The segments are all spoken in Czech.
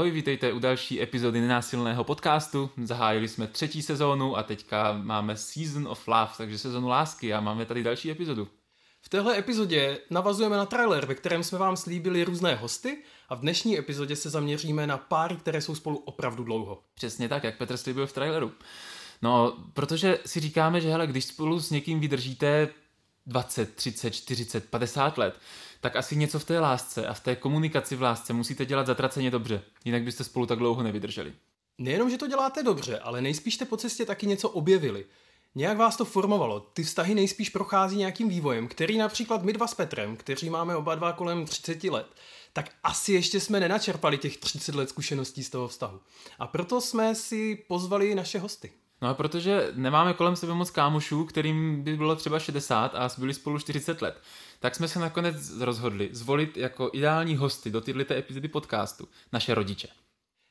Ahoj, vítejte u další epizody nenásilného podcastu. Zahájili jsme třetí sezónu a teďka máme Season of Love, takže sezónu lásky a máme tady další epizodu. V téhle epizodě navazujeme na trailer, ve kterém jsme vám slíbili různé hosty a v dnešní epizodě se zaměříme na páry, které jsou spolu opravdu dlouho. Přesně tak, jak Petr slíbil v traileru. No, protože si říkáme, že hele, když spolu s někým vydržíte 20, 30, 40, 50 let, tak asi něco v té lásce a v té komunikaci v lásce musíte dělat zatraceně dobře, jinak byste spolu tak dlouho nevydrželi. Nejenom, že to děláte dobře, ale nejspíš jste po cestě taky něco objevili. Nějak vás to formovalo. Ty vztahy nejspíš prochází nějakým vývojem, který například my dva s Petrem, kteří máme oba dva kolem 30 let, tak asi ještě jsme nenačerpali těch 30 let zkušeností z toho vztahu. A proto jsme si pozvali naše hosty. No a protože nemáme kolem sebe moc kámošů, kterým by bylo třeba 60 a byli spolu 40 let, tak jsme se nakonec rozhodli zvolit jako ideální hosty do této epizody podcastu naše rodiče.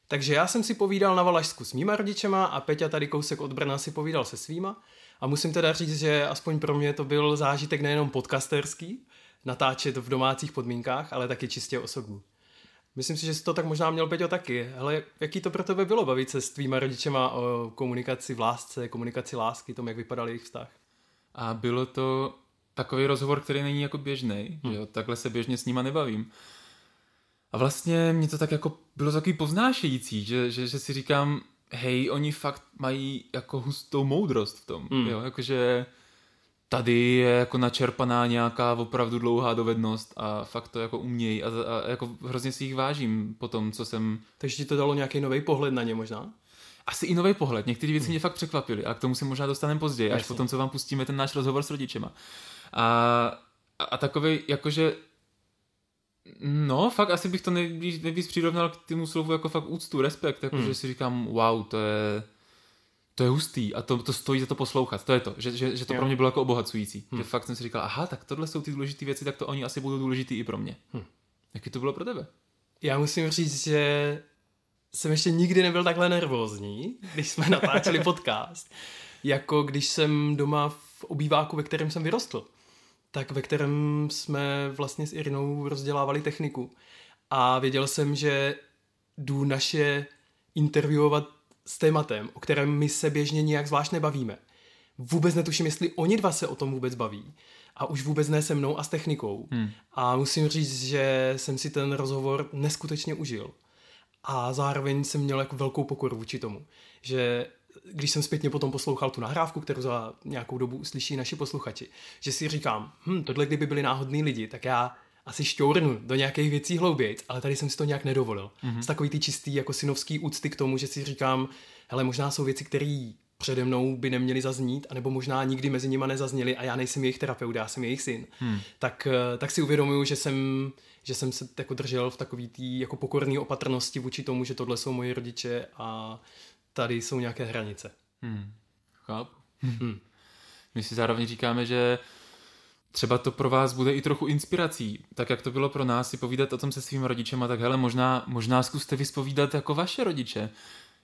Takže já jsem si povídal na Valašsku s mýma rodičema a Peťa tady kousek od Brna si povídal se svýma. A musím teda říct, že aspoň pro mě to byl zážitek nejenom podcasterský, natáčet v domácích podmínkách, ale taky čistě osobní. Myslím si, že jsi to tak možná měl Peťo taky. Hele, jaký to pro tebe bylo bavit se s tvýma rodičema o komunikaci v lásce, komunikaci lásky, tom, jak vypadal jejich vztah? A bylo to takový rozhovor, který není jako běžný, hmm. jo, takhle se běžně s nima nebavím. A vlastně mě to tak jako bylo takový povznášející, že, že, že si říkám, hej, oni fakt mají jako hustou moudrost v tom, hmm. jo, jakože tady je jako načerpaná nějaká opravdu dlouhá dovednost a fakt to jako umějí a, a jako hrozně si jich vážím po tom, co jsem... Takže ti to dalo nějaký nový pohled na ně možná? Asi i nový pohled. Některé věci hmm. mě fakt překvapily a k tomu se možná dostaneme později, až potom, co vám pustíme ten náš rozhovor s rodičema. A, a, a takový, jakože No, fakt asi bych to nejvíc, nejvíc přirovnal k tomu slovu jako fakt úctu, respekt, jakože hmm. si říkám, wow, to je, to je hustý a to, to stojí za to poslouchat. To je to, že, že, že to jo. pro mě bylo jako obohacující. Hmm. Že fakt jsem si říkal, aha, tak tohle jsou ty důležité věci, tak to oni asi budou důležitý i pro mě. Hmm. Jaký to bylo pro tebe? Já musím říct, že jsem ještě nikdy nebyl takhle nervózní, když jsme natáčeli podcast, jako když jsem doma v obýváku, ve kterém jsem vyrostl. Tak ve kterém jsme vlastně s Irinou rozdělávali techniku. A věděl jsem, že jdu naše interviewovat s tématem, o kterém my se běžně nijak zvlášť nebavíme. Vůbec netuším, jestli oni dva se o tom vůbec baví. A už vůbec ne se mnou a s technikou. Hmm. A musím říct, že jsem si ten rozhovor neskutečně užil. A zároveň jsem měl jako velkou pokoru vůči tomu, že když jsem zpětně potom poslouchal tu nahrávku, kterou za nějakou dobu uslyší naši posluchači, že si říkám, hm, tohle kdyby byli náhodní lidi, tak já asi šťournu do nějakých věcí hlouběji, ale tady jsem si to nějak nedovolil. Mm-hmm. Z takový ty čistý jako synovský úcty k tomu, že si říkám, hele, možná jsou věci, které přede mnou by neměly zaznít, anebo možná nikdy mezi nima nezazněly a já nejsem jejich terapeut, já jsem jejich syn, hmm. tak, eh, tak si uvědomuju, že jsem, že jsem se jako držel v takový tý jako pokorný opatrnosti vůči tomu, že tohle jsou moji rodiče a tady jsou nějaké hranice. Hmm. Chápu. Hmm. My si zároveň říkáme, že třeba to pro vás bude i trochu inspirací, tak jak to bylo pro nás si povídat o tom se svými rodičema, tak hele, možná, možná zkuste vyspovídat jako vaše rodiče,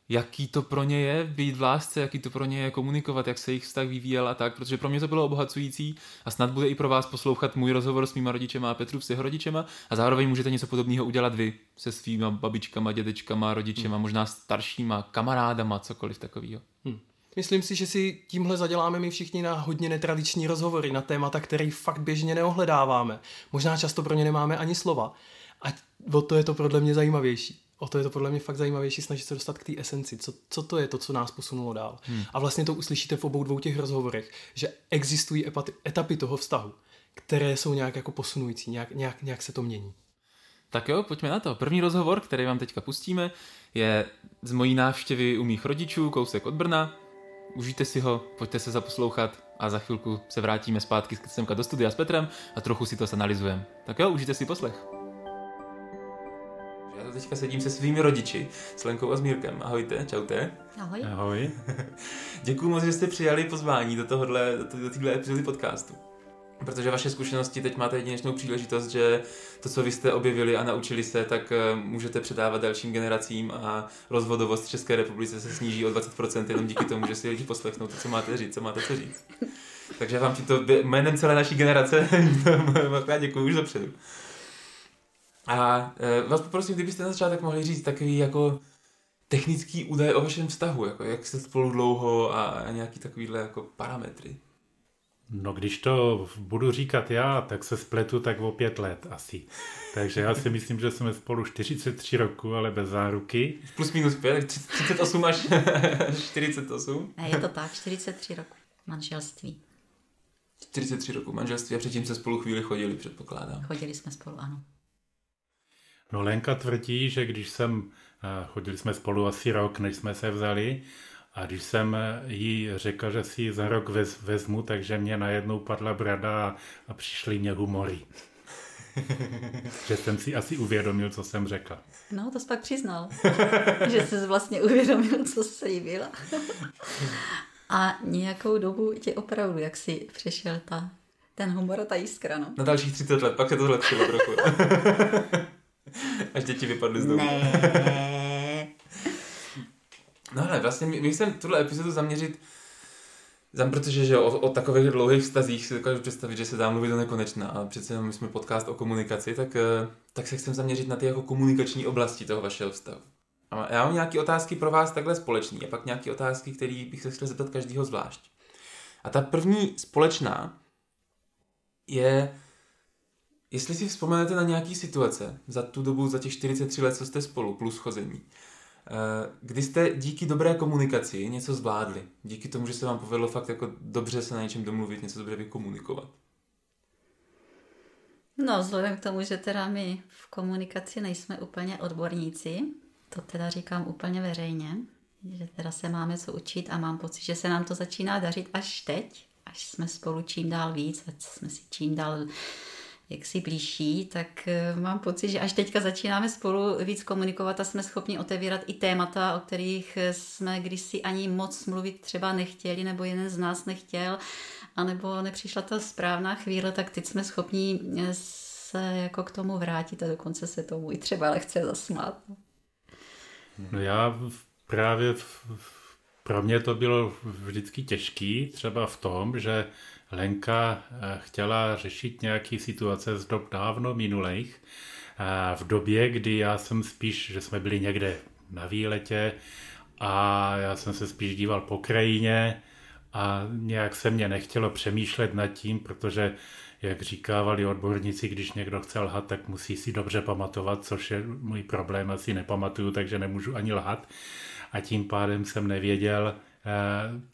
jaký to pro ně je být v lásce, jaký to pro ně je komunikovat, jak se jejich vztah vyvíjel a tak, protože pro mě to bylo obohacující a snad bude i pro vás poslouchat můj rozhovor s mýma rodičema a Petru s jeho rodičema a zároveň můžete něco podobného udělat vy se svýma babičkama, dědečkama, rodičema, hmm. možná staršíma, kamarádama, cokoliv takového. Hmm. Myslím si, že si tímhle zaděláme my všichni na hodně netradiční rozhovory na témata, které fakt běžně neohledáváme. Možná často pro ně nemáme ani slova. A o to je to podle mě zajímavější. O to je to podle mě fakt zajímavější snažit se dostat k té esenci. Co, co to je to, co nás posunulo dál. Hmm. A vlastně to uslyšíte v obou dvou těch rozhovorech, že existují etapy toho vztahu, které jsou nějak jako posunující, nějak, nějak, nějak se to mění. Tak jo, pojďme na to. První rozhovor, který vám teďka pustíme, je z mojí návštěvy u mých rodičů, kousek od Brna. Užijte si ho, pojďte se zaposlouchat a za chvilku se vrátíme zpátky semka do studia s Petrem a trochu si to zanalizujeme. Tak jo, užijte si poslech. Já teďka sedím se svými rodiči, s Lenkou a s Mírkem. Ahojte, čaute. Ahoj. Ahoj. Děkuji moc, že jste přijali pozvání do tohohle, do, do téhle epizody podcastu. Protože vaše zkušenosti teď máte jedinečnou příležitost, že to, co vy jste objevili a naučili se, tak eh, můžete předávat dalším generacím a rozvodovost České republice se sníží o 20% jenom díky tomu, že si lidi poslechnou to, co máte říct, co máte co říct. Takže vám tímto jménem celé naší generace já děkuji už dopředu. A e, vás poprosím, kdybyste na začátek mohli říct takový jako technický údaj o vašem vztahu, jako jak jste spolu dlouho a, a nějaký takovýhle jako parametry. No když to budu říkat já, tak se spletu tak o pět let asi. Takže já si myslím, že jsme spolu 43 roku, ale bez záruky. Plus minus 5, 38 až 48? Ne, je to tak, 43 roku manželství. 43 roku manželství a předtím se spolu chvíli chodili, předpokládám. Chodili jsme spolu, ano. No Lenka tvrdí, že když jsem, eh, chodili jsme spolu asi rok, než jsme se vzali, a když jsem jí řekl, že si ji za rok vez, vezmu, takže mě najednou padla brada a, a přišly mě humory. že jsem si asi uvědomil, co jsem řekl. No, to jsi pak přiznal, že jsi vlastně uvědomil, co se jí byla. a nějakou dobu tě opravdu, jak si přešel ta, ten humor a ta jiskra, no. Na dalších 30 let, pak se to zlepšilo trochu. Až děti vypadly z domu. Ne. No ale vlastně my, my chceme tuhle epizodu zaměřit, zam, protože že o, o takových dlouhých vztazích si dokážu představit, že se dá mluvit do nekonečna a přece my jsme podcast o komunikaci, tak, eh, tak se chceme zaměřit na ty jako komunikační oblasti toho vašeho vztahu. A já mám nějaké otázky pro vás takhle společný a pak nějaké otázky, které bych se chtěl zeptat každýho zvlášť. A ta první společná je, jestli si vzpomenete na nějaký situace za tu dobu, za těch 43 let, co jste spolu, plus chození, kdy jste díky dobré komunikaci něco zvládli. Díky tomu, že se vám povedlo fakt jako dobře se na něčem domluvit, něco dobře vykomunikovat. No, vzhledem k tomu, že teda my v komunikaci nejsme úplně odborníci, to teda říkám úplně veřejně, že teda se máme co učit a mám pocit, že se nám to začíná dařit až teď, až jsme spolu čím dál víc, ať jsme si čím dál jak si blížší, tak eh, mám pocit, že až teďka začínáme spolu víc komunikovat a jsme schopni otevírat i témata, o kterých eh, jsme kdysi ani moc mluvit třeba nechtěli, nebo jeden z nás nechtěl, anebo nepřišla ta správná chvíle, tak teď jsme schopni eh, se jako k tomu vrátit a dokonce se tomu i třeba lehce zasmát. No já právě pro mě to bylo vždycky těžký, třeba v tom, že Lenka eh, chtěla řešit nějaké situace z dob dávno minulých, a v době, kdy já jsem spíš, že jsme byli někde na výletě a já jsem se spíš díval po krajině a nějak se mě nechtělo přemýšlet nad tím, protože jak říkávali odborníci, když někdo chce lhat, tak musí si dobře pamatovat, což je můj problém, asi nepamatuju, takže nemůžu ani lhat. A tím pádem jsem nevěděl, eh,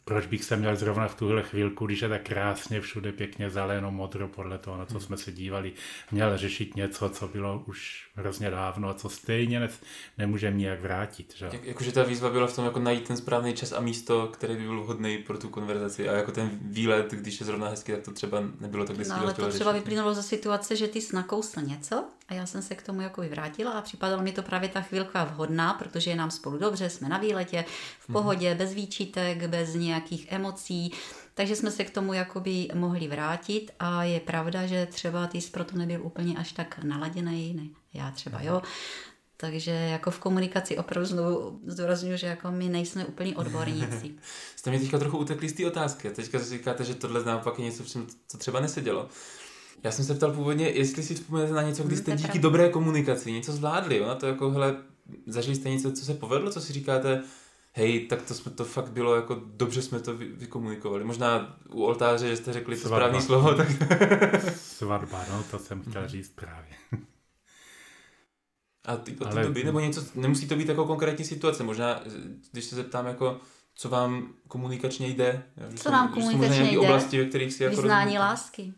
proč bych se měl zrovna v tuhle chvilku, když je tak krásně všude pěkně zeleno, modro, podle toho, na co jsme se dívali, měl řešit něco, co bylo už hrozně dávno a co stejně ne, nemůžeme nijak vrátit. Že? jo. Jak, jakože ta výzva byla v tom jako najít ten správný čas a místo, který by byl vhodný pro tu konverzaci a jako ten výlet, když je zrovna hezky, tak to třeba nebylo tak No, ale to třeba vyplynulo ze situace, že ty jsi nakousl něco a já jsem se k tomu jako vrátila a připadalo mi to právě ta chvilka vhodná, protože je nám spolu dobře, jsme na výletě, v pohodě, bez výčitek, bez nějakých emocí, takže jsme se k tomu jakoby mohli vrátit a je pravda, že třeba ty jsi proto nebyl úplně až tak naladěný, ne, já třeba jo, takže jako v komunikaci opravdu znovu zdůraznuju, že jako my nejsme úplně odborníci. Jste mi teďka trochu utekli z té otázky. Teďka říkáte, že tohle naopak je něco, co třeba nesedělo. Já jsem se ptal původně, jestli si vzpomenete na něco, kdy jste díky dobré komunikaci něco zvládli. Jo? Na to jako, hele, zažili jste něco, co se povedlo, co si říkáte, hej, tak to, jsme, to fakt bylo, jako dobře jsme to vy, vykomunikovali. Možná u oltáře, že jste řekli to správné slovo, tak Svatba, no, to jsem chtěl říct právě. A ty, od té Ale- doby, nebo něco, nemusí to být jako konkrétní situace, možná, když se zeptám jako, co vám komunikačně jde. Co jsou- nám komunikačně jde? oblasti, ve kterých si jako Vyznání rozumíte. lásky,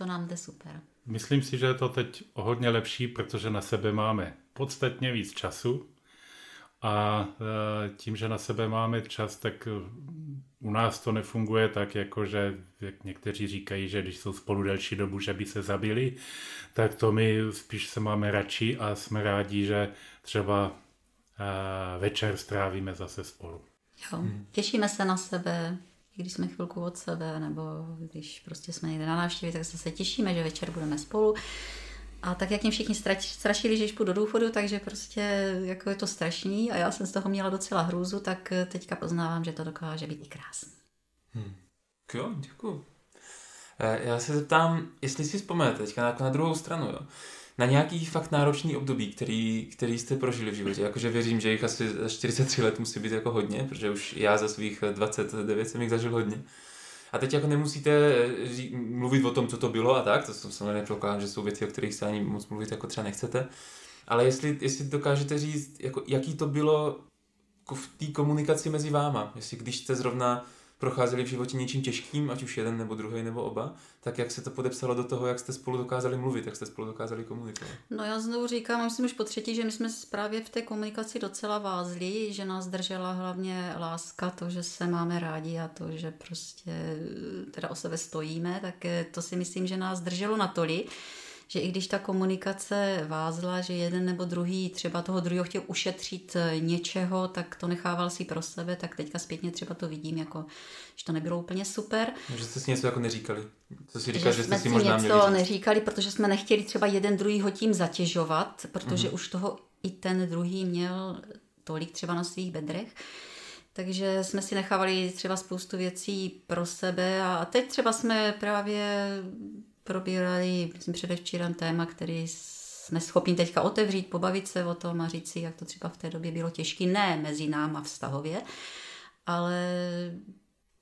to nám jde super. Myslím si, že je to teď o hodně lepší, protože na sebe máme podstatně víc času a e, tím, že na sebe máme čas, tak e, u nás to nefunguje tak, jako že jak někteří říkají, že když jsou spolu delší dobu, že by se zabili, tak to my spíš se máme radši a jsme rádi, že třeba e, večer strávíme zase spolu. Jo. Těšíme se na sebe, když jsme chvilku od sebe, nebo když prostě jsme někde na návštěvě, tak se těšíme, že večer budeme spolu. A tak jak mě všichni strašili, že jdu do důchodu, takže prostě jako je to strašný a já jsem z toho měla docela hrůzu, tak teďka poznávám, že to dokáže být i krásný. Jo, děkuju. Eh, Já se zeptám, jestli si vzpomenete teďka na, na druhou stranu, jo. Na nějaký fakt náročný období, který, který jste prožili v životě. Jakože věřím, že jich asi za 43 let musí být jako hodně, protože už já za svých 29 jsem jich zažil hodně. A teď jako nemusíte ří, mluvit o tom, co to bylo a tak, to jsem samozřejmě nepředpokládám, že jsou věci, o kterých se ani moc mluvit jako třeba nechcete. Ale jestli, jestli dokážete říct, jako, jaký to bylo v té komunikaci mezi váma, jestli když jste zrovna procházeli v životě něčím těžkým, ať už jeden nebo druhý nebo oba, tak jak se to podepsalo do toho, jak jste spolu dokázali mluvit, jak jste spolu dokázali komunikovat? No já znovu říkám, myslím už po třetí, že my jsme právě v té komunikaci docela vázli, že nás držela hlavně láska, to, že se máme rádi a to, že prostě teda o sebe stojíme, tak eh, to si myslím, že nás drželo natolik, že i když ta komunikace vázla, že jeden nebo druhý třeba toho druhého chtěl ušetřit eh, něčeho, tak to nechával si pro sebe, tak teďka zpětně třeba to vidím, jako, že to nebylo úplně super. Že jste si něco jako neříkali. Co si říkal, že, že jste si možná něco měli říct. neříkali, protože jsme nechtěli třeba jeden druhýho tím zatěžovat, protože mm-hmm. už toho i ten druhý měl tolik třeba na svých bedrech. Takže jsme si nechávali třeba spoustu věcí pro sebe a teď třeba jsme právě probírali, předevčírem téma, který jsme schopni teďka otevřít, pobavit se o tom a říct si, jak to třeba v té době bylo těžké, ne mezi náma vztahově, ale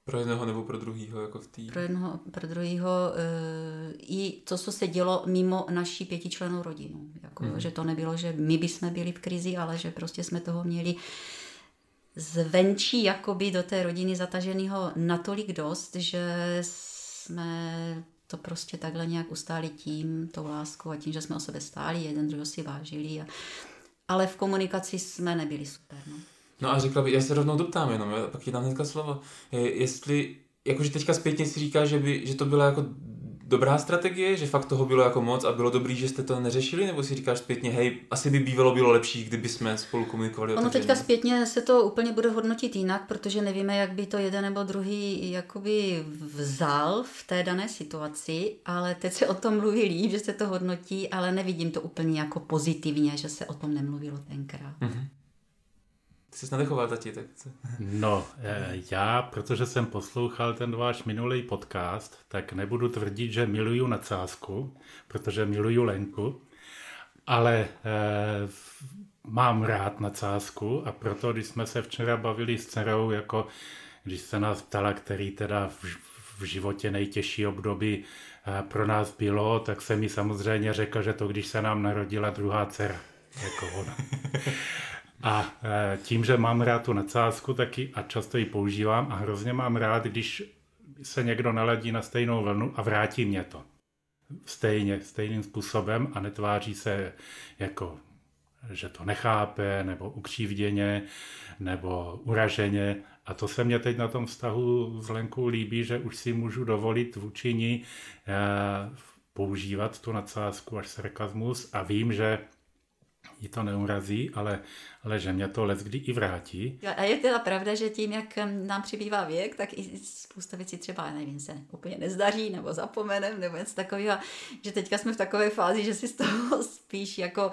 Pro jednoho nebo pro druhýho, jako v té... pro jednoho, pro druhýho e, i to, co se dělo mimo naší pětičlenou rodinu. Jako, Mhm. mm. Že to nebylo, že my bychom byli v krizi, ale že prostě jsme toho měli zvenčí jakoby do té rodiny zataženého natolik dost, že jsme to prostě takhle nějak ustáli tím, tou láskou a tím, že jsme o sebe stáli, jeden druhého si vážili. A, ale v komunikaci jsme nebyli super. No. No a řekla by, já se rovnou doptám jenom, pak ti dám hnedka slovo. Je, jestli, jakože teďka zpětně si říká, že, by, že to byla jako dobrá strategie, že fakt toho bylo jako moc a bylo dobrý, že jste to neřešili, nebo si říkáš zpětně, hej, asi by bývalo bylo lepší, kdyby jsme spolu komunikovali Ono teďka zpětně se to úplně bude hodnotit jinak, protože nevíme, jak by to jeden nebo druhý jakoby vzal v té dané situaci, ale teď se o tom mluví líp, že se to hodnotí, ale nevidím to úplně jako pozitivně, že se o tom nemluvilo tenkrát. Ty jsi nadechoval, tati, tak co? No, eh, já, protože jsem poslouchal ten váš minulý podcast, tak nebudu tvrdit, že miluju nadsázku, protože miluju Lenku, ale eh, mám rád nadsázku a proto, když jsme se včera bavili s dcerou, jako když se nás ptala, který teda v, v životě nejtěžší období eh, pro nás bylo, tak se mi samozřejmě řekl, že to, když se nám narodila druhá dcera, jako ona. A e, tím, že mám rád tu nadsázku taky a často ji používám a hrozně mám rád, když se někdo naladí na stejnou vlnu a vrátí mě to. Stejně, stejným způsobem a netváří se jako, že to nechápe, nebo ukřívděně, nebo uraženě. A to se mě teď na tom vztahu s Lenkou líbí, že už si můžu dovolit vůči ní e, používat tu nadsázku až sarkazmus a vím, že ji to neurazí, ale, ale že mě to let kdy i vrátí. A je teda pravda, že tím, jak nám přibývá věk, tak i spousta věcí třeba, nevím, se úplně nezdaří, nebo zapomenem, nebo něco takového, že teďka jsme v takové fázi, že si z toho spíš jako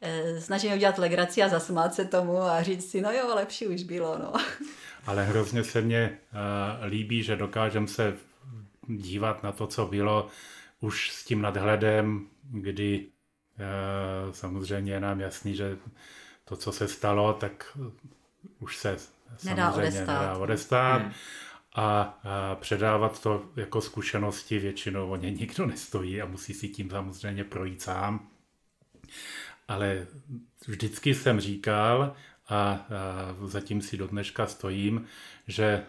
eh, snažíme udělat legraci a zasmát se tomu a říct si, no jo, lepší už bylo, no. Ale hrozně se mně uh, líbí, že dokážem se dívat na to, co bylo, už s tím nadhledem, kdy samozřejmě je nám jasný, že to, co se stalo, tak už se Nedá samozřejmě odestát. nedá odestát. Hmm. A, a předávat to jako zkušenosti většinou o ně nikdo nestojí a musí si tím samozřejmě projít sám. Ale vždycky jsem říkal, a, a zatím si do dneška stojím, že a,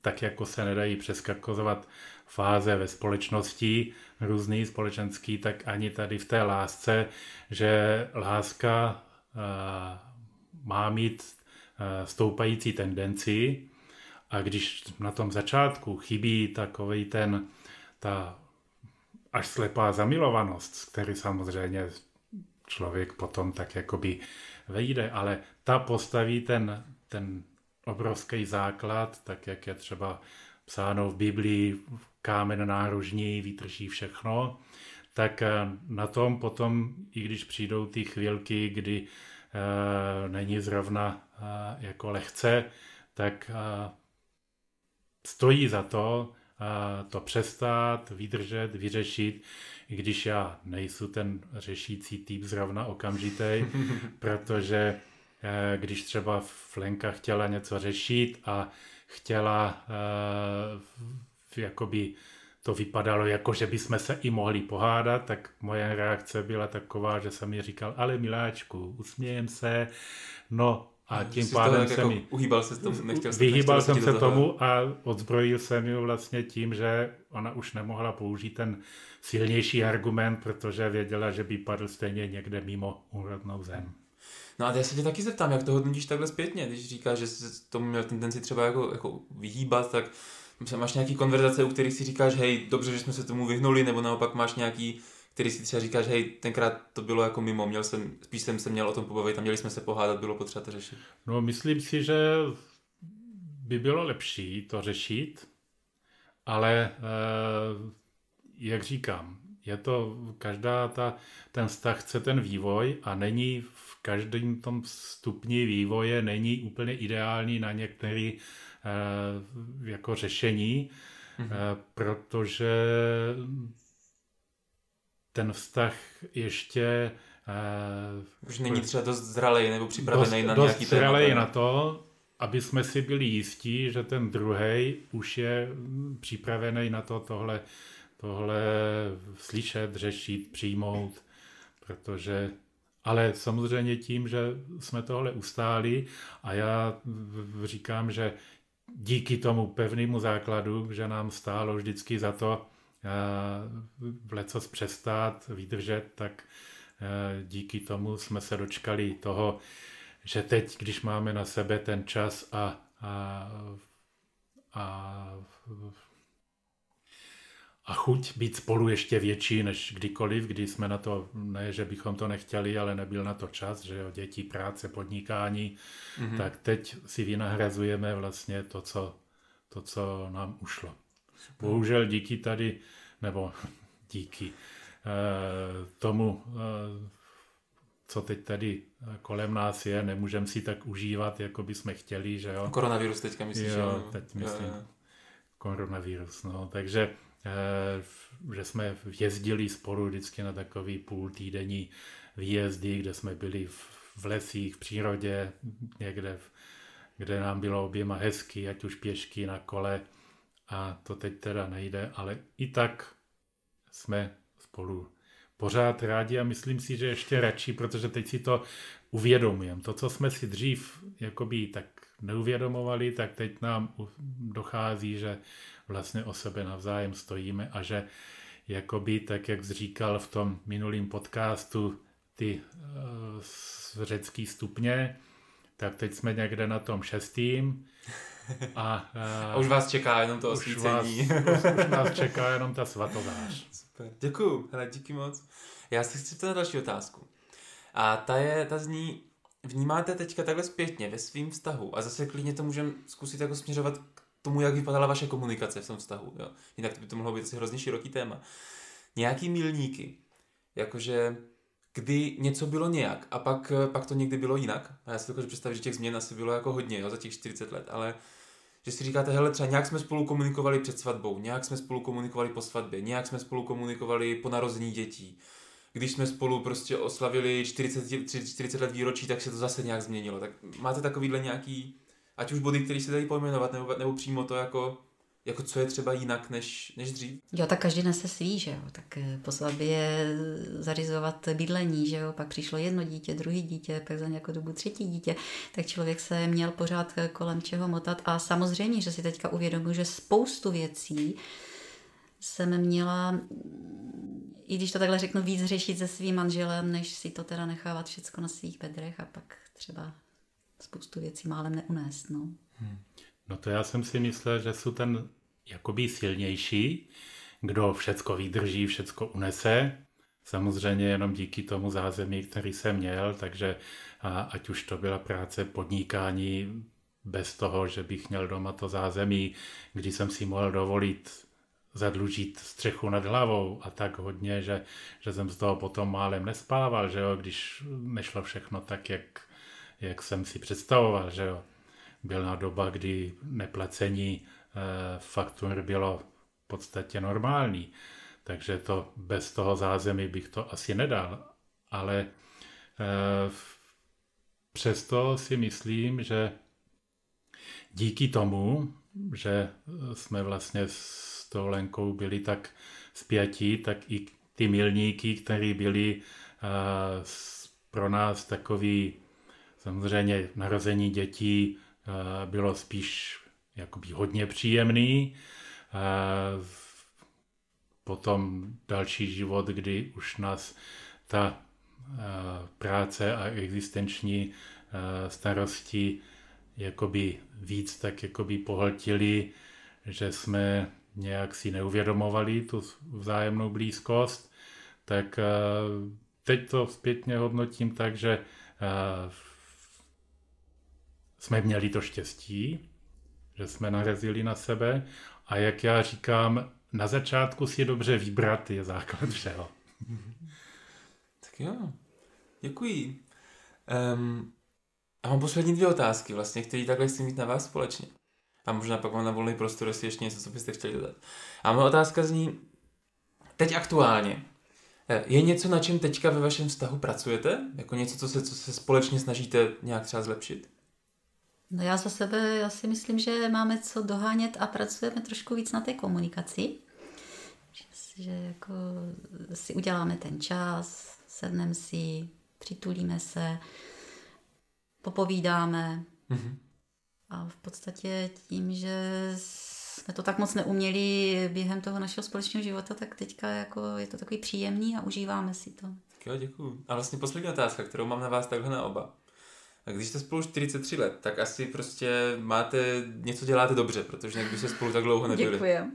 tak jako se nedají přeskakovat fáze ve společnosti různý společenský, tak ani tady v té lásce, že láska a, má mít a, stoupající tendenci. A když na tom začátku chybí takový ten, ta až slepá zamilovanost, který samozřejmě člověk potom tak jakoby vejde, ale ta postaví ten, ten obrovský základ, tak jak je třeba psáno v Biblii, kámen nárožní, vytrží všechno, tak na tom potom, i když přijdou ty chvilky, kdy e, není zrovna e, jako lehce, tak e, stojí za to, to přestát, vydržet, vyřešit, i když já nejsou ten řešící typ zrovna okamžitý, protože eh, když třeba Flenka chtěla něco řešit a chtěla uh, jakoby to vypadalo jako, že bychom se i mohli pohádat, tak moje reakce byla taková, že jsem mi říkal, ale miláčku, usmějem se, no a tím Jsi pádem jsem jako uhýbal se tomu, nechtěl Vyhýbal jsem se tomu a odzbrojil jsem ji vlastně tím, že ona už nemohla použít ten silnější argument, protože věděla, že by padl stejně někde mimo úrodnou zem. No a já se tě taky zeptám, jak to hodnotíš takhle zpětně, když říkáš, že jsi tomu měl tendenci třeba jako, jako vyhýbat, tak máš nějaký konverzace, u kterých si říkáš, hej, dobře, že jsme se tomu vyhnuli, nebo naopak máš nějaký, který si třeba říkáš, hej, tenkrát to bylo jako mimo, měl jsem, spíš jsem se měl o tom pobavit a měli jsme se pohádat, bylo potřeba to řešit. No, myslím si, že by bylo lepší to řešit, ale eh, jak říkám, je to, každá ta, ten vztah chce ten vývoj a není v každém tom stupni vývoje není úplně ideální na některý jako řešení, mm-hmm. protože ten vztah ještě uh, už není třeba dost zralej nebo připravený dost, na dost nějaký téma. na to, aby jsme si byli jistí, že ten druhý už je připravený na to tohle, tohle slyšet, řešit, přijmout, protože ale samozřejmě tím, že jsme tohle ustáli a já říkám, že díky tomu pevnému základu, že nám stálo vždycky za to eh, v lecos přestát, vydržet, tak eh, díky tomu jsme se dočkali toho, že teď, když máme na sebe ten čas a, a, a a chuť být spolu ještě větší než kdykoliv, kdy jsme na to, ne, že bychom to nechtěli, ale nebyl na to čas, že jo, děti, práce, podnikání, mm-hmm. tak teď si vynahrazujeme vlastně to, co, to, co nám ušlo. Bohužel díky tady, nebo díky eh, tomu, eh, co teď tady kolem nás je, nemůžeme si tak užívat, jako bychom chtěli, že jo. Koronavirus teďka myslíš, jo? Jo, teď myslím jo. koronavirus, no, takže že jsme jezdili spolu vždycky na takový půl týdenní výjezdy, kde jsme byli v lesích, v přírodě, někde, kde nám bylo oběma hezky, ať už pěšky na kole a to teď teda nejde, ale i tak jsme spolu pořád rádi a myslím si, že ještě radši, protože teď si to uvědomujeme. To, co jsme si dřív jakoby tak neuvědomovali, tak teď nám dochází, že vlastně o sebe navzájem stojíme a že jakoby, tak jak jsi říkal v tom minulém podcastu, ty uh, řecký stupně, tak teď jsme někde na tom šestým. A, uh, a už vás čeká jenom to osvícení. Už, vás, už, už nás čeká jenom ta svatovář. Super, děkuju, hele, díky moc. Já si chci na další otázku. A ta je, ta zní, vnímáte teďka takhle zpětně ve svém vztahu a zase klidně to můžeme zkusit jako směřovat k tomu, jak vypadala vaše komunikace v tom vztahu. Jo? Jinak to by to mohlo být asi hrozně široký téma. Nějaký milníky, jakože kdy něco bylo nějak a pak, pak to někdy bylo jinak. A já si dokážu představit, že těch změn asi bylo jako hodně jo, za těch 40 let, ale že si říkáte, hele, třeba nějak jsme spolu komunikovali před svatbou, nějak jsme spolu komunikovali po svatbě, nějak jsme spolu komunikovali po narození dětí. Když jsme spolu prostě oslavili 40, 40 let výročí, tak se to zase nějak změnilo. Tak máte takovýhle nějaký ať už body, které se dají pojmenovat, nebo, nebo přímo to jako, jako co je třeba jinak než, než dřív? Jo, tak každý nese svý, že jo. Tak eh, po je zařizovat bydlení, že jo. Pak přišlo jedno dítě, druhý dítě, pak za nějakou dobu třetí dítě. Tak člověk se měl pořád eh, kolem čeho motat. A samozřejmě, že si teďka uvědomuji, že spoustu věcí jsem měla, i když to takhle řeknu, víc řešit se svým manželem, než si to teda nechávat všecko na svých bedrech a pak třeba spoustu věcí málem neunést. No. Hmm. no to já jsem si myslel, že jsou ten jakoby silnější, kdo všecko vydrží, všecko unese. Samozřejmě jenom díky tomu zázemí, který jsem měl, takže a ať už to byla práce, podnikání, bez toho, že bych měl doma to zázemí, kdy jsem si mohl dovolit zadlužit střechu nad hlavou a tak hodně, že, že jsem z toho potom málem nespával, že jo, když nešlo všechno tak, jak jak jsem si představoval, že jo. Byla doba, kdy neplacení e, faktur bylo podstatě normální. Takže to bez toho zázemí bych to asi nedal. Ale e, přesto si myslím, že díky tomu, že jsme vlastně s tou Lenkou byli tak spjatí, tak i ty milníky, které byly uh, pro nás takový, samozřejmě narození dětí uh, bylo spíš jakoby hodně příjemný. Uh, potom další život, kdy už nás ta práce a existenční starosti jakoby víc tak jakoby pohltili, že jsme nějak si neuvědomovali tu vzájemnou blízkost, tak eh, teď to zpětně hodnotím tak, že eh, jsme měli to štěstí, že jsme narazili na sebe a jak já říkám, na začátku si dobře vybrat je základ všeho. Tak jo, děkuji. Um, a mám poslední dvě otázky vlastně, které takhle chci mít na vás společně. A možná pak mám na volný prostor, jestli ještě něco, co byste chtěli dodat. A moje otázka zní, teď aktuálně, eh, je něco, na čem teďka ve vašem vztahu pracujete? Jako něco, co se, co se společně snažíte nějak třeba zlepšit? No já za sebe, já si myslím, že máme co dohánět a pracujeme trošku víc na té komunikaci. Že, že jako si uděláme ten čas, sedneme si, přitulíme se, popovídáme. Mm-hmm. A v podstatě tím, že jsme to tak moc neuměli během toho našeho společného života, tak teďka jako je to takový příjemný a užíváme si to. Tak jo, děkuju. A vlastně poslední otázka, kterou mám na vás takhle na oba. A když jste spolu 43 let, tak asi prostě máte, něco děláte dobře, protože někdy se spolu tak dlouho nebyli. Děkujem.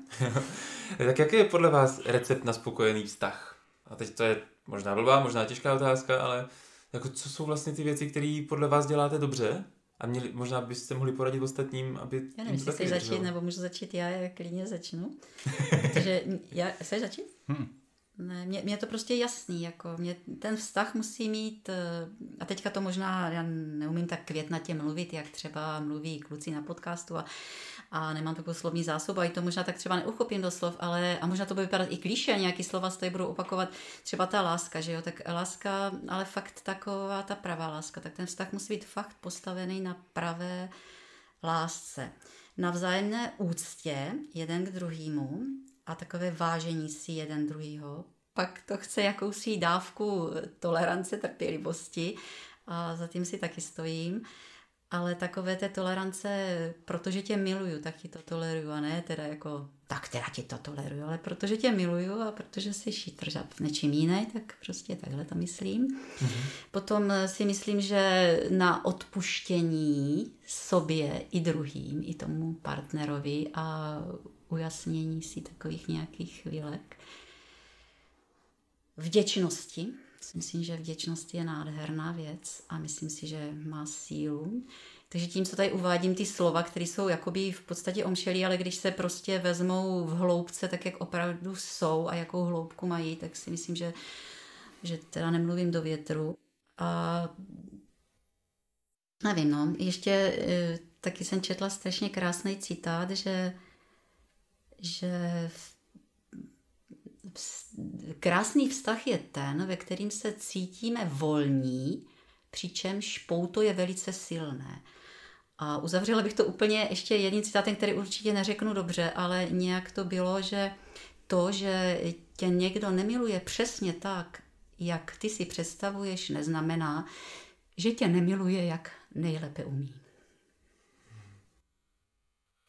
tak jaký je podle vás recept na spokojený vztah? A teď to je možná blbá, možná těžká otázka, ale jako co jsou vlastně ty věci, které podle vás děláte dobře a měli, možná byste mohli poradit ostatním, aby... Já nevím, jestli chceš začít, nebo můžu začít já, jak klidně začnu. Protože já, chceš začít? Hmm. Ne, mě, mě to prostě jasný, jako mě ten vztah musí mít, eh, a teďka to možná, já neumím tak květnatě mluvit, jak třeba mluví kluci na podcastu a, a nemám takovou slovní zásobu, a i to možná tak třeba neuchopím do slov, ale a možná to bude vypadat i klíše, nějaký slova z budou opakovat, třeba ta láska, že jo, tak láska, ale fakt taková ta pravá láska, tak ten vztah musí být fakt postavený na pravé lásce. Na vzájemné úctě jeden k druhému a takové vážení si jeden druhýho. Pak to chce jakousi dávku tolerance, trpělivosti a za tím si taky stojím. Ale takové té tolerance, protože tě miluju, tak ti to toleruju a ne teda jako, tak teda ti to toleruju, ale protože tě miluju a protože jsi šitr v něčím jiné, tak prostě takhle to myslím. Mm-hmm. Potom si myslím, že na odpuštění sobě i druhým, i tomu partnerovi a ujasnění si takových nějakých chvílek. Vděčnosti. Myslím, že vděčnost je nádherná věc a myslím si, že má sílu. Takže tím, co tady uvádím ty slova, které jsou jakoby v podstatě omšelí, ale když se prostě vezmou v hloubce, tak jak opravdu jsou a jakou hloubku mají, tak si myslím, že, že teda nemluvím do větru. A nevím, no, ještě e, taky jsem četla strašně krásný citát, že že krásný vztah je ten, ve kterým se cítíme volní, přičemž pouto je velice silné. A uzavřela bych to úplně ještě jedním citátem, který určitě neřeknu dobře, ale nějak to bylo, že to, že tě někdo nemiluje přesně tak, jak ty si představuješ, neznamená, že tě nemiluje, jak nejlépe umí.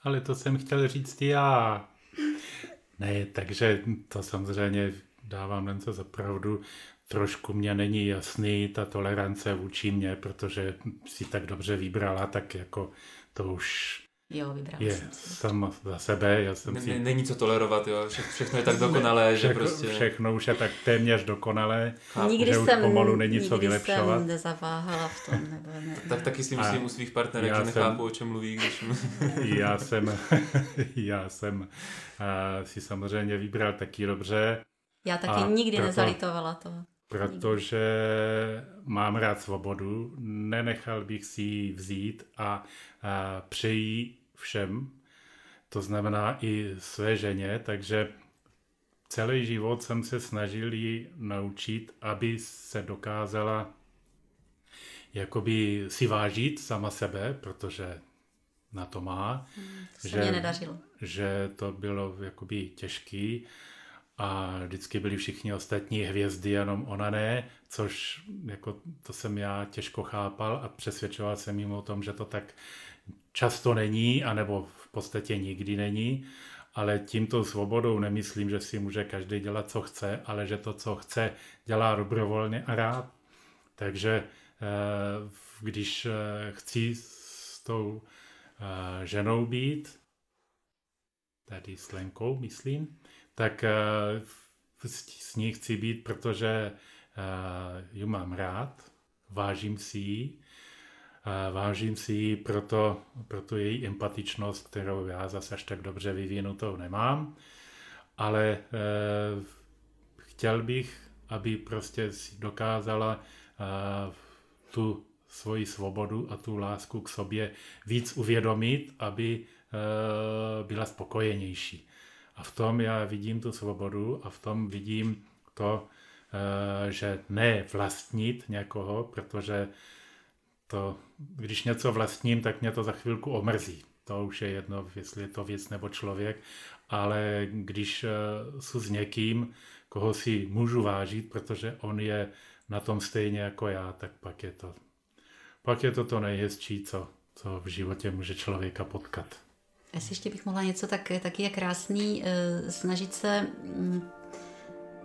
Ale to jsem chtěl říct já. Ne, takže to samozřejmě dávám jen za pravdu. Trošku mě není jasný ta tolerance vůči mě, protože si tak dobře vybrala, tak jako to už Jo, vybral je sam za sebe. Já jsem si... Není co tolerovat, jo. Vše, všechno je tak dokonalé, že prostě... Všechno už je tak téměř dokonalé, nikdy že jsem, už pomalu není co vylepšovat. Nikdy jsem nezaváhala v tom. Nebo ne. tak taky si myslím u svých partnerek, že nechápu, o čem mluví, když... já jsem, já jsem uh, si samozřejmě vybral taky dobře. Já taky a nikdy proto, nezalitovala to. Protože mám rád svobodu, nenechal bych si ji vzít a, a přeji všem to znamená i své ženě, takže celý život jsem se snažil ji naučit, aby se dokázala jakoby si vážit sama sebe, protože na to má. Hmm, to se že, mě nedařilo. Že to bylo jakoby těžký a vždycky byli všichni ostatní hvězdy, jenom ona ne, což jako to jsem já těžko chápal a přesvědčoval jsem jim o tom, že to tak často není, anebo v podstatě nikdy není, ale tímto svobodou nemyslím, že si může každý dělat, co chce, ale že to, co chce, dělá dobrovolně a rád. Takže eh, když eh, chci s tou eh, ženou být, tady s Lenkou, myslím, tak s ní chci být, protože ji mám rád, vážím si ji Vážím si ji proto, proto její empatičnost, kterou já zase až tak dobře vyvinutou nemám, ale chtěl bych, aby prostě si dokázala tu svoji svobodu a tu lásku k sobě víc uvědomit, aby byla spokojenější. A v tom já vidím tu svobodu a v tom vidím to, e, že ne vlastnit někoho, protože to, když něco vlastním, tak mě to za chvilku omrzí. To už je jedno, jestli je to věc nebo člověk, ale když eh, jsou s někým, koho si můžu vážit, protože on je na tom stejně jako já, tak pak je to, pak je to to nejhezčí, co, co v životě může člověka potkat. Jestli ještě bych mohla něco, tak taky je krásný uh, snažit se, um,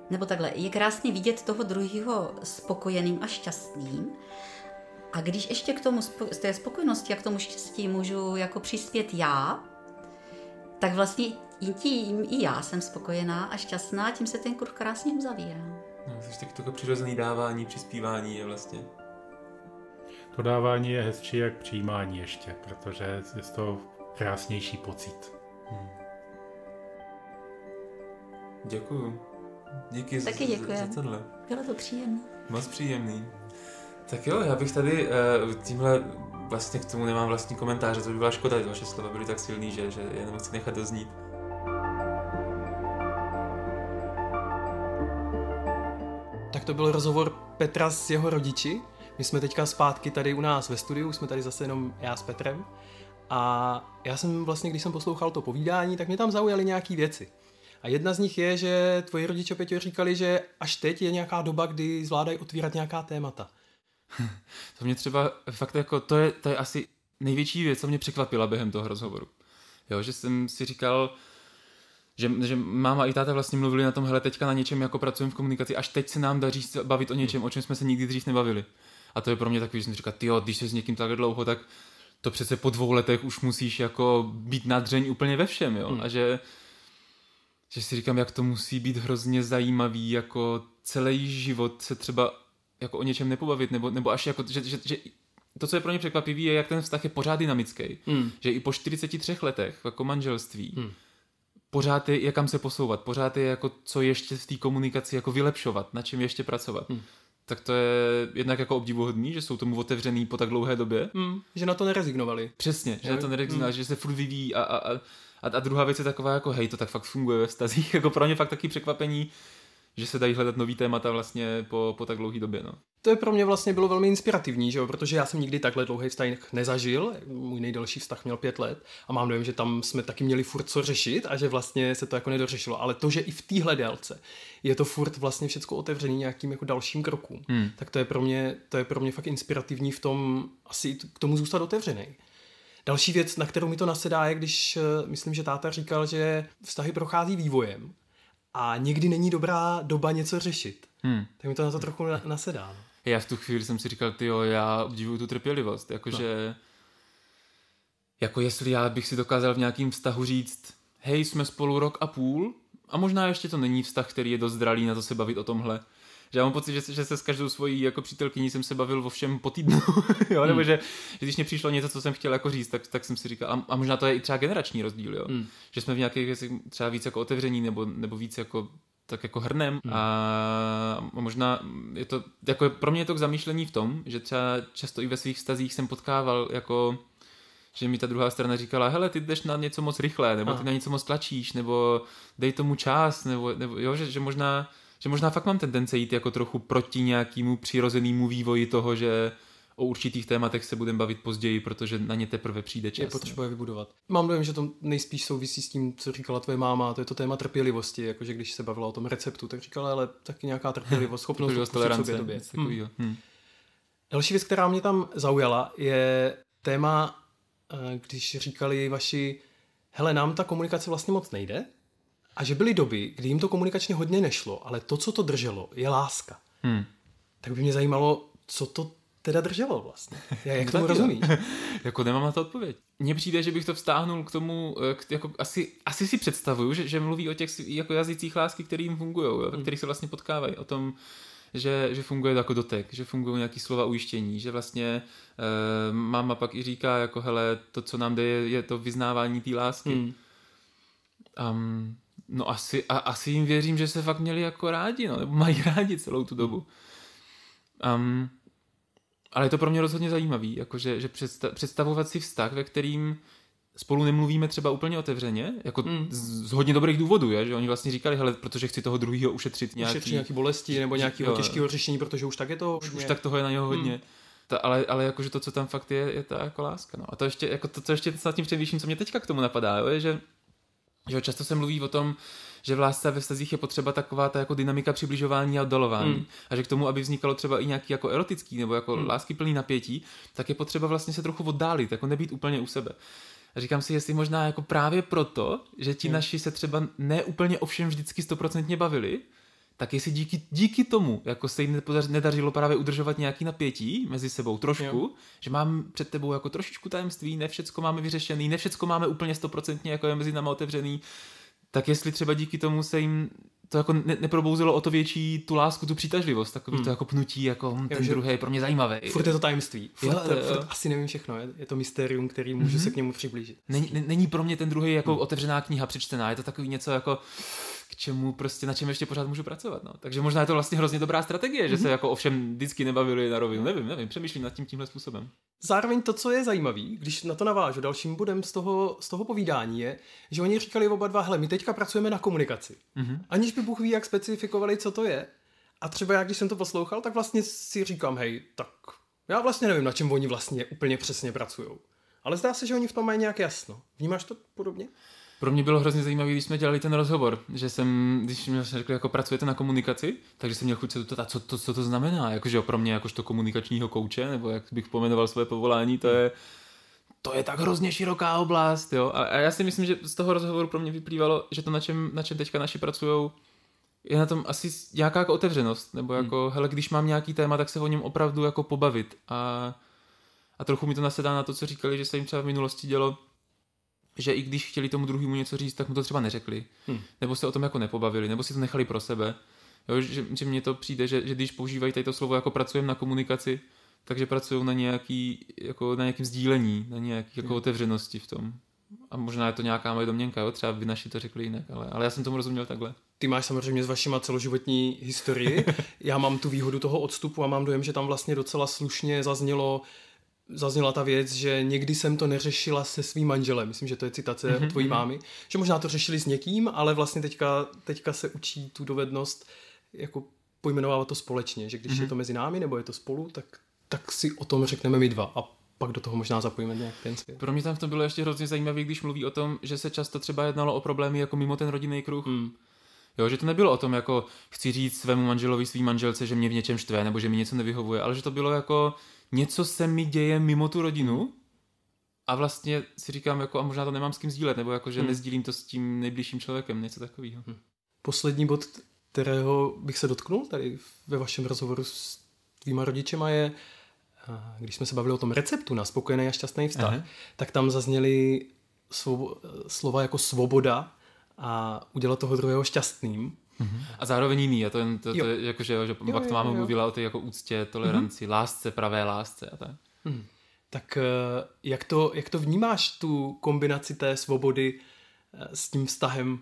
nebo takhle, je krásný vidět toho druhého spokojeným a šťastným, a když ještě k tomu, z té spokojenosti a k tomu štěstí můžu jako přispět já, tak vlastně i tím i já jsem spokojená a šťastná, tím se ten kruh krásně uzavírá. No, jsi taky to přirozený dávání, přispívání je vlastně. To dávání je hezčí jak přijímání ještě, protože je to krásnější pocit. Hmm. Děkuju. Díky Taky děkuji. za, za tohle. Bylo to příjemné. Moc příjemný. Tak jo, já bych tady uh, tímhle vlastně k tomu nemám vlastní komentáře, to by byla škoda, že vaše slova byly tak silný, že, že jenom chci nechat doznít. Tak to byl rozhovor Petra s jeho rodiči. My jsme teďka zpátky tady u nás ve studiu, jsme tady zase jenom já s Petrem. A já jsem vlastně, když jsem poslouchal to povídání, tak mě tam zaujaly nějaké věci. A jedna z nich je, že tvoji rodiče Peťo říkali, že až teď je nějaká doba, kdy zvládají otvírat nějaká témata. to mě třeba fakt jako, to je, to je asi největší věc, co mě překvapila během toho rozhovoru. Jo, že jsem si říkal, že, že máma i táta vlastně mluvili na tom, hele, teďka na něčem jako pracujeme v komunikaci, až teď se nám daří bavit o něčem, o čem jsme se nikdy dřív nebavili. A to je pro mě takový, že jsem říkal, ty když jsi s někým takhle dlouho, tak to přece po dvou letech už musíš jako být nadřeň úplně ve všem, jo. Hmm. A že, že si říkám, jak to musí být hrozně zajímavý, jako celý život se třeba jako o něčem nepobavit, nebo, nebo až jako, že, že, že to, co je pro ně překvapivé, je, jak ten vztah je pořád dynamický. Hmm. Že i po 43 letech jako manželství hmm. pořád je, je kam se posouvat, pořád je jako co ještě v té komunikaci jako vylepšovat, na čem ještě pracovat. Hmm. Tak to je jednak jako obdivuhodný, že jsou tomu otevřený po tak dlouhé době. Hmm. Že na to nerezignovali. Přesně, že, že na to nerezignovali, hmm. že se furt vyvíjí a, a, a, a druhá věc je taková jako hej, to tak fakt funguje ve vztazích. jako pro ně fakt taky překvapení, že se dají hledat nový témata vlastně po, po tak dlouhé době. No. To je pro mě vlastně bylo velmi inspirativní, že jo? protože já jsem nikdy takhle dlouhý vztah nezažil. Můj nejdelší vztah měl pět let a mám dojem, že tam jsme taky měli furt co řešit a že vlastně se to jako nedořešilo. Ale to, že i v téhle délce je to furt vlastně všechno otevřený nějakým jako dalším krokům, hmm. tak to je, pro mě, to je pro mě fakt inspirativní v tom asi k tomu zůstat otevřený. Další věc, na kterou mi to nasedá, je, když eh, myslím, že táta říkal, že vztahy prochází vývojem a někdy není dobrá doba něco řešit. Hmm. Tak mi to na to trochu nasedá. No. Já v tu chvíli jsem si říkal, ty jo, já obdivuju tu trpělivost, jakože no. jako jestli já bych si dokázal v nějakým vztahu říct, hej, jsme spolu rok a půl a možná ještě to není vztah, který je dost zralý na to se bavit o tomhle. Že já mám pocit, že, že se s každou svojí jako přítelkyní jsem se bavil o všem po týdnu, jo? nebo hmm. že, že, když mě přišlo něco, co jsem chtěl jako říct, tak, tak jsem si říkal, a, a možná to je i třeba generační rozdíl, jo? Hmm. že jsme v nějakých věcech třeba víc jako otevření nebo, nebo víc jako tak jako hrnem hmm. a možná je to, jako pro mě je to k zamýšlení v tom, že třeba často i ve svých vztazích jsem potkával jako že mi ta druhá strana říkala, hele, ty jdeš na něco moc rychle, nebo ty na něco moc tlačíš, nebo dej tomu čas, nebo, nebo jo, že, že možná že možná fakt mám tendence jít jako trochu proti nějakému přirozenému vývoji toho, že o určitých tématech se budeme bavit později, protože na ně teprve přijde čas. Je potřeba je vybudovat. Mám dojem, že to nejspíš souvisí s tím, co říkala tvoje máma, to je to téma trpělivosti, jakože když se bavila o tom receptu, tak říkala, ale taky nějaká trpělivost, schopnost trpělivost, tolerance, sobě hmm. hmm. Další věc, která mě tam zaujala, je téma, eh, když říkali vaši, hele, nám ta komunikace vlastně moc nejde, a že byly doby, kdy jim to komunikačně hodně nešlo, ale to, co to drželo, je láska. Hmm. Tak by mě zajímalo, co to teda drželo vlastně. Já, jak tomu rozumíš? jako nemám na to odpověď. Mně přijde, že bych to vztáhnul k tomu, eh, k, jako asi, asi si představuju, že, že mluví o těch jako jazycích lásky, který jim fungují, hmm. kterých se vlastně potkávají. O tom, že, že funguje jako dotek, že fungují nějaký slova ujištění, že vlastně e, máma pak i říká, jako hele, to, co nám jde, je, je to vyznávání té lásky. Hmm. Um, No asi, a, asi jim věřím, že se fakt měli jako rádi, no, nebo mají rádi celou tu dobu. Um, ale je to pro mě rozhodně zajímavý, jakože že představovat si vztah, ve kterým spolu nemluvíme třeba úplně otevřeně, jako mm. z, z hodně dobrých důvodů, je, že oni vlastně říkali, hele, protože chci toho druhého ušetřit nějaký... Ušetřit nějaký bolesti nebo nějakého těžkého řešení, protože už tak je to Už, už tak toho je na něho hodně. Mm. Ta, ale, ale jakože to, co tam fakt je, je ta jako láska. No. A to ještě, jako to, co ještě nad tím přemýšlím, co mě teďka k tomu napadá, jo, je, že že často se mluví o tom, že v lásce ve vztazích je potřeba taková ta jako dynamika přibližování a oddalování. Mm. A že k tomu, aby vznikalo třeba i nějaký jako erotický nebo jako mm. lásky plný napětí, tak je potřeba vlastně se trochu oddálit, jako nebýt úplně u sebe. A říkám si, jestli možná jako právě proto, že ti mm. naši se třeba ne úplně ovšem vždycky stoprocentně bavili, tak jestli díky, díky tomu, jako se jim nedařilo právě udržovat nějaký napětí mezi sebou trošku, jo. že mám před tebou jako trošičku tajemství, ne všecko máme vyřešený, ne všecko máme úplně stoprocentně jako je mezi námi otevřený, tak jestli třeba díky tomu se jim to jako ne, neprobouzelo o to větší tu lásku, tu přitažlivost, takový hmm. to jako pnutí, jako hm, ten druhý je pro mě zajímavý. Furt je to tajemství. Furt, jo, jo. furt asi nevím všechno, je, je to mystérium, který můžu mm-hmm. se k němu přiblížit. Není, není pro mě ten druhý jako hmm. otevřená kniha přečtená, je to takový něco jako k čemu prostě, na čem ještě pořád můžu pracovat. No. Takže možná je to vlastně hrozně dobrá strategie, mm-hmm. že se mhm. jako ovšem vždycky nebavili na rovinu. Nevím, nevím, přemýšlím nad tím tímhle způsobem. Zároveň to, co je zajímavé, když na to navážu, dalším bodem z toho, z toho povídání je, že oni říkali oba dva, hele, my teďka pracujeme na komunikaci. Mm-hmm. Aniž by Bůh ví, jak specifikovali, co to je. A třeba já, když jsem to poslouchal, tak vlastně si říkám, hej, tak já vlastně nevím, na čem oni vlastně úplně přesně pracují. Ale zdá se, že oni v tom mají nějak jasno. Vnímáš to podobně? Pro mě bylo hrozně zajímavé, když jsme dělali ten rozhovor, že jsem, když mi řekli, jako pracujete na komunikaci, takže jsem měl chuť se to, co, to, co to znamená, jakože pro mě jakožto komunikačního kouče, nebo jak bych pomenoval své povolání, to je, to je tak hrozně široká oblast, jo. A, a já si myslím, že z toho rozhovoru pro mě vyplývalo, že to, na čem, na čem teďka naši pracují, je na tom asi nějaká jako otevřenost, nebo jako, hmm. hele, když mám nějaký téma, tak se o něm opravdu jako pobavit a, a trochu mi to nasedá na to, co říkali, že se jim třeba v minulosti dělo, že i když chtěli tomu druhému něco říct, tak mu to třeba neřekli. Hmm. Nebo se o tom jako nepobavili, nebo si to nechali pro sebe. Jo, že, že mně to přijde, že, že když používají tady to slovo jako pracujeme na komunikaci, takže pracují na nějaký, jako na nějakém sdílení, na nějaké jako hmm. otevřenosti v tom. A možná je to nějaká moje domněnka, jo? třeba by naši to řekli jinak, ale, ale já jsem tomu rozuměl takhle. Ty máš samozřejmě s vašima celoživotní historii. já mám tu výhodu toho odstupu a mám dojem, že tam vlastně docela slušně zaznělo, zazněla ta věc, že někdy jsem to neřešila se svým manželem. Myslím, že to je citace mm-hmm. tvojí mhm. mámy. Že možná to řešili s někým, ale vlastně teďka, teďka se učí tu dovednost jako pojmenovávat to společně. Že když mm-hmm. je to mezi námi nebo je to spolu, tak, tak si o tom řekneme my dva. A pak do toho možná zapojíme nějak ten svět. Pro mě tam to bylo ještě hrozně zajímavé, když mluví o tom, že se často třeba jednalo o problémy jako mimo ten rodinný kruh. Mm. Jo, že to nebylo o tom, jako chci říct svému manželovi, svým manželce, že mě v něčem štve, nebo že mi něco nevyhovuje, ale že to bylo jako něco se mi děje mimo tu rodinu a vlastně si říkám, jako a možná to nemám s kým sdílet, nebo jako, že hmm. nezdílím to s tím nejbližším člověkem, něco takového. Hmm. Poslední bod, kterého bych se dotknul tady ve vašem rozhovoru s tvýma rodičema je, když jsme se bavili o tom receptu na spokojený a šťastný vztah, Aha. tak tam zazněly slova jako svoboda a udělat toho druhého šťastným. Mm-hmm. A zároveň jiný, a to, je, to, to je jako, že, že jo, pak to máme mluvila o té jako úctě, toleranci, mm-hmm. lásce, pravé lásce a tak. Mm. Tak eh, jak to, jak to vnímáš, tu kombinaci té svobody eh, s tím vztahem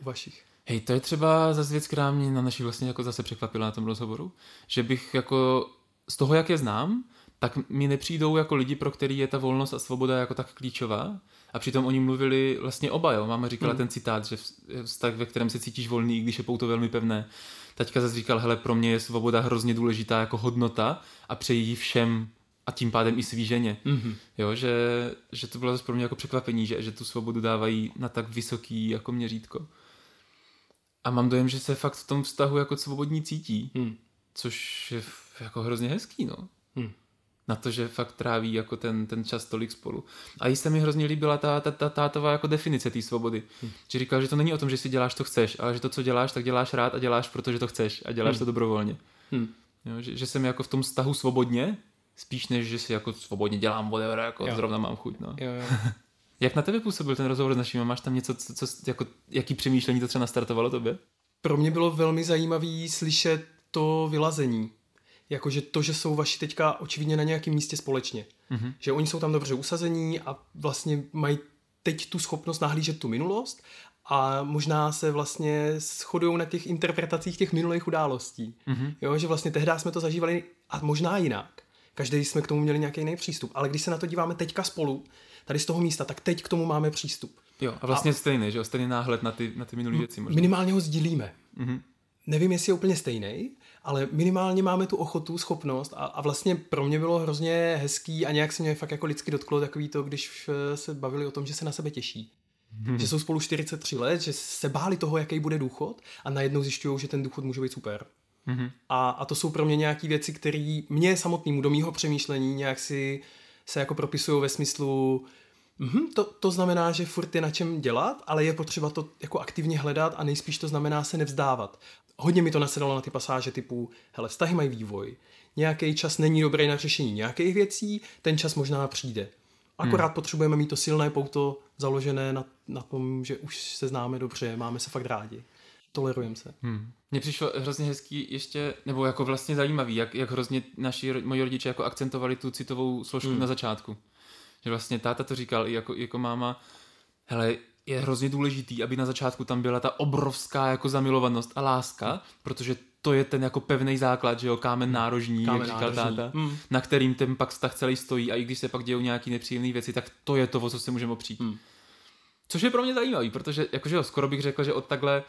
u vašich? Hej, to je třeba zase věc, která mě na naší vlastně jako zase překvapila na tom rozhovoru, že bych jako z toho, jak je znám, tak mi nepřijdou jako lidi, pro který je ta volnost a svoboda jako tak klíčová. A přitom oni mluvili vlastně oba, jo. Máma říkala hmm. ten citát, že vztah, ve kterém se cítíš volný, i když je pouto velmi pevné. Taťka zase říkal, hele, pro mě je svoboda hrozně důležitá jako hodnota a přeji ji všem a tím pádem i svý ženě. Mm-hmm. Jo, že, že to bylo zase pro mě jako překvapení, že, že tu svobodu dávají na tak vysoký jako měřítko. A mám dojem, že se fakt v tom vztahu jako svobodní cítí, mm. což je jako hrozně hezký, no. Mm. Na to, že fakt tráví jako ten, ten čas tolik spolu. A jí se mi hrozně líbila ta, ta, ta tátová jako definice té svobody. Mm. Že říkal, že to není o tom, že si děláš, to chceš, ale že to, co děláš, tak děláš rád a děláš, protože to chceš a děláš mm. to dobrovolně. Mm. Jo, že, že jsem jako v tom vztahu svobodně, spíš než, že si jako svobodně dělám whatever, jako jo. zrovna mám chuť, no. Jo, jo. Jak na tebe působil ten rozhovor s naším? Máš tam něco, co, co, jako, jaký přemýšlení to třeba nastartovalo tobě? Pro mě bylo velmi zajímavý slyšet to vylazení. Jakože to, že jsou vaši teďka očividně na nějakém místě společně. Mm-hmm. Že oni jsou tam dobře usazení a vlastně mají teď tu schopnost nahlížet tu minulost a možná se vlastně shodují na těch interpretacích těch minulých událostí. Mm-hmm. Jo, že vlastně tehdy jsme to zažívali a možná jinak. Každý jsme k tomu měli nějaký jiný přístup. Ale když se na to díváme teďka spolu, tady z toho místa, tak teď k tomu máme přístup. Jo, a vlastně a, stejný, že jo? Stejný náhled na ty, na ty minulé věci. Možná. Minimálně ho sdílíme. Mm-hmm. Nevím, jestli je úplně stejný, ale minimálně máme tu ochotu, schopnost a, a vlastně pro mě bylo hrozně hezký a nějak se mě fakt jako lidsky dotklo takový to, když eh, se bavili o tom, že se na sebe těší. Hmm. Že jsou spolu 43 let, že se báli toho, jaký bude důchod a najednou zjišťují, že ten důchod může být super. Mm-hmm. A, a to jsou pro mě nějaké věci, které mě samotnému do mýho přemýšlení nějak si se jako propisují ve smyslu, mm-hmm, to, to znamená, že furt je na čem dělat, ale je potřeba to jako aktivně hledat a nejspíš to znamená se nevzdávat. Hodně mi to nasedalo na ty pasáže typu, hele, vztahy mají vývoj, nějaký čas není dobrý na řešení nějakých věcí, ten čas možná přijde. Akorát hmm. potřebujeme mít to silné pouto založené na, na tom, že už se známe dobře, máme se fakt rádi tolerujeme se. Hmm. Mně přišlo hrozně hezký ještě, nebo jako vlastně zajímavý, jak, jak hrozně naši, moji rodiče jako akcentovali tu citovou složku hmm. na začátku. Že vlastně táta to říkal i jako, jako máma, hele, je hrozně důležitý, aby na začátku tam byla ta obrovská jako zamilovanost a láska, protože to je ten jako pevný základ, že jo, kámen nárožní, kámen jak říkal nárožní. táta, mm. na kterým ten pak vztah celý stojí a i když se pak dějou nějaký nepříjemné věci, tak to je to, o co se můžeme opřít. Mm. Což je pro mě zajímavý, protože jakože jo, skoro bych řekl, že od takhle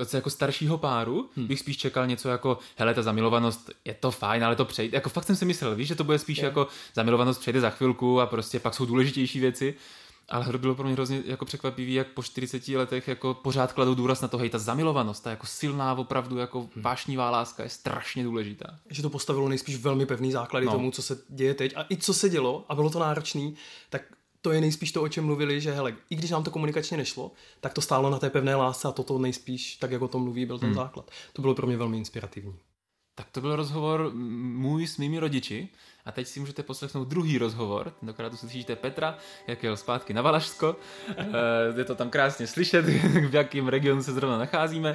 od jako staršího páru hmm. bych spíš čekal něco jako, hele, ta zamilovanost je to fajn, ale to přejde. Jako fakt jsem si myslel, víš, že to bude spíš yeah. jako zamilovanost přejde za chvilku a prostě pak jsou důležitější věci. Ale bylo pro mě hrozně jako překvapivý, jak po 40 letech jako pořád kladou důraz na to, hej, ta zamilovanost, ta jako silná, opravdu jako hmm. vášnivá láska je strašně důležitá. Že to postavilo nejspíš velmi pevný základy no. tomu, co se děje teď a i co se dělo a bylo to náročný, tak to je nejspíš to, o čem mluvili, že hele, i když nám to komunikačně nešlo, tak to stálo na té pevné lásce a toto nejspíš, tak jak o tom mluví, byl ten hmm. základ. To bylo pro mě velmi inspirativní. Tak to byl rozhovor můj s mými rodiči a teď si můžete poslechnout druhý rozhovor. Tentokrát uslyšíte Petra, jak jel zpátky na Valašsko. Eh, je to tam krásně slyšet, v jakém regionu se zrovna nacházíme.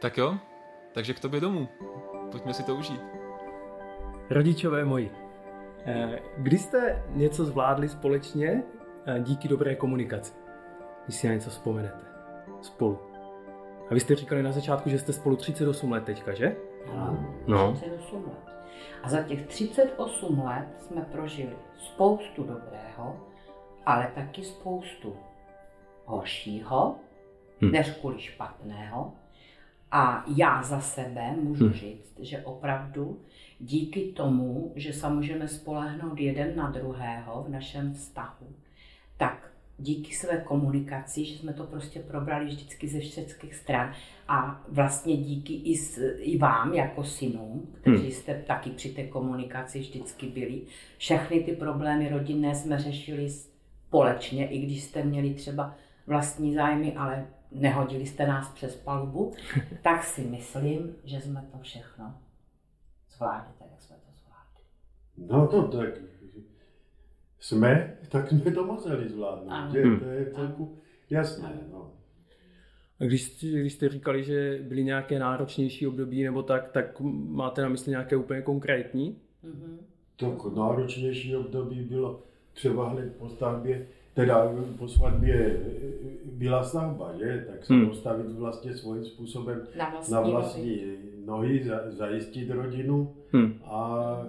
Tak jo, takže k tobě domů. Pojďme si to užít. Rodičové moji, Eh, kdy jste něco zvládli společně eh, díky dobré komunikaci? Když si na něco vzpomenete. Spolu. A vy jste říkali na začátku, že jste spolu 38 let teďka, že? Ano, no. 38 let. A za těch 38 let jsme prožili spoustu dobrého, ale taky spoustu horšího, hm. než kvůli špatného. A já za sebe můžu hm. říct, že opravdu díky tomu, že se můžeme spolehnout jeden na druhého v našem vztahu, tak díky své komunikaci, že jsme to prostě probrali vždycky ze všech stran a vlastně díky i, s, i vám jako synům, kteří hmm. jste taky při té komunikaci vždycky byli, všechny ty problémy rodinné jsme řešili společně, i když jste měli třeba vlastní zájmy, ale nehodili jste nás přes palubu, tak si myslím, že jsme to všechno zvládli tak, jak jsme to zvládli. No to tak jsme, tak jsme to museli zvládnout. Je, to je celku jasné. No. A když, když jste říkali, že byly nějaké náročnější období nebo tak, tak máte na mysli nějaké úplně konkrétní? Mm-hmm. Tak náročnější období bylo třeba hned po stavbě, teda po svatbě byla stavba, že? Tak se hmm. postavit vlastně svým způsobem na vlastní, na vlastní nohy, za, zajistit rodinu hmm. a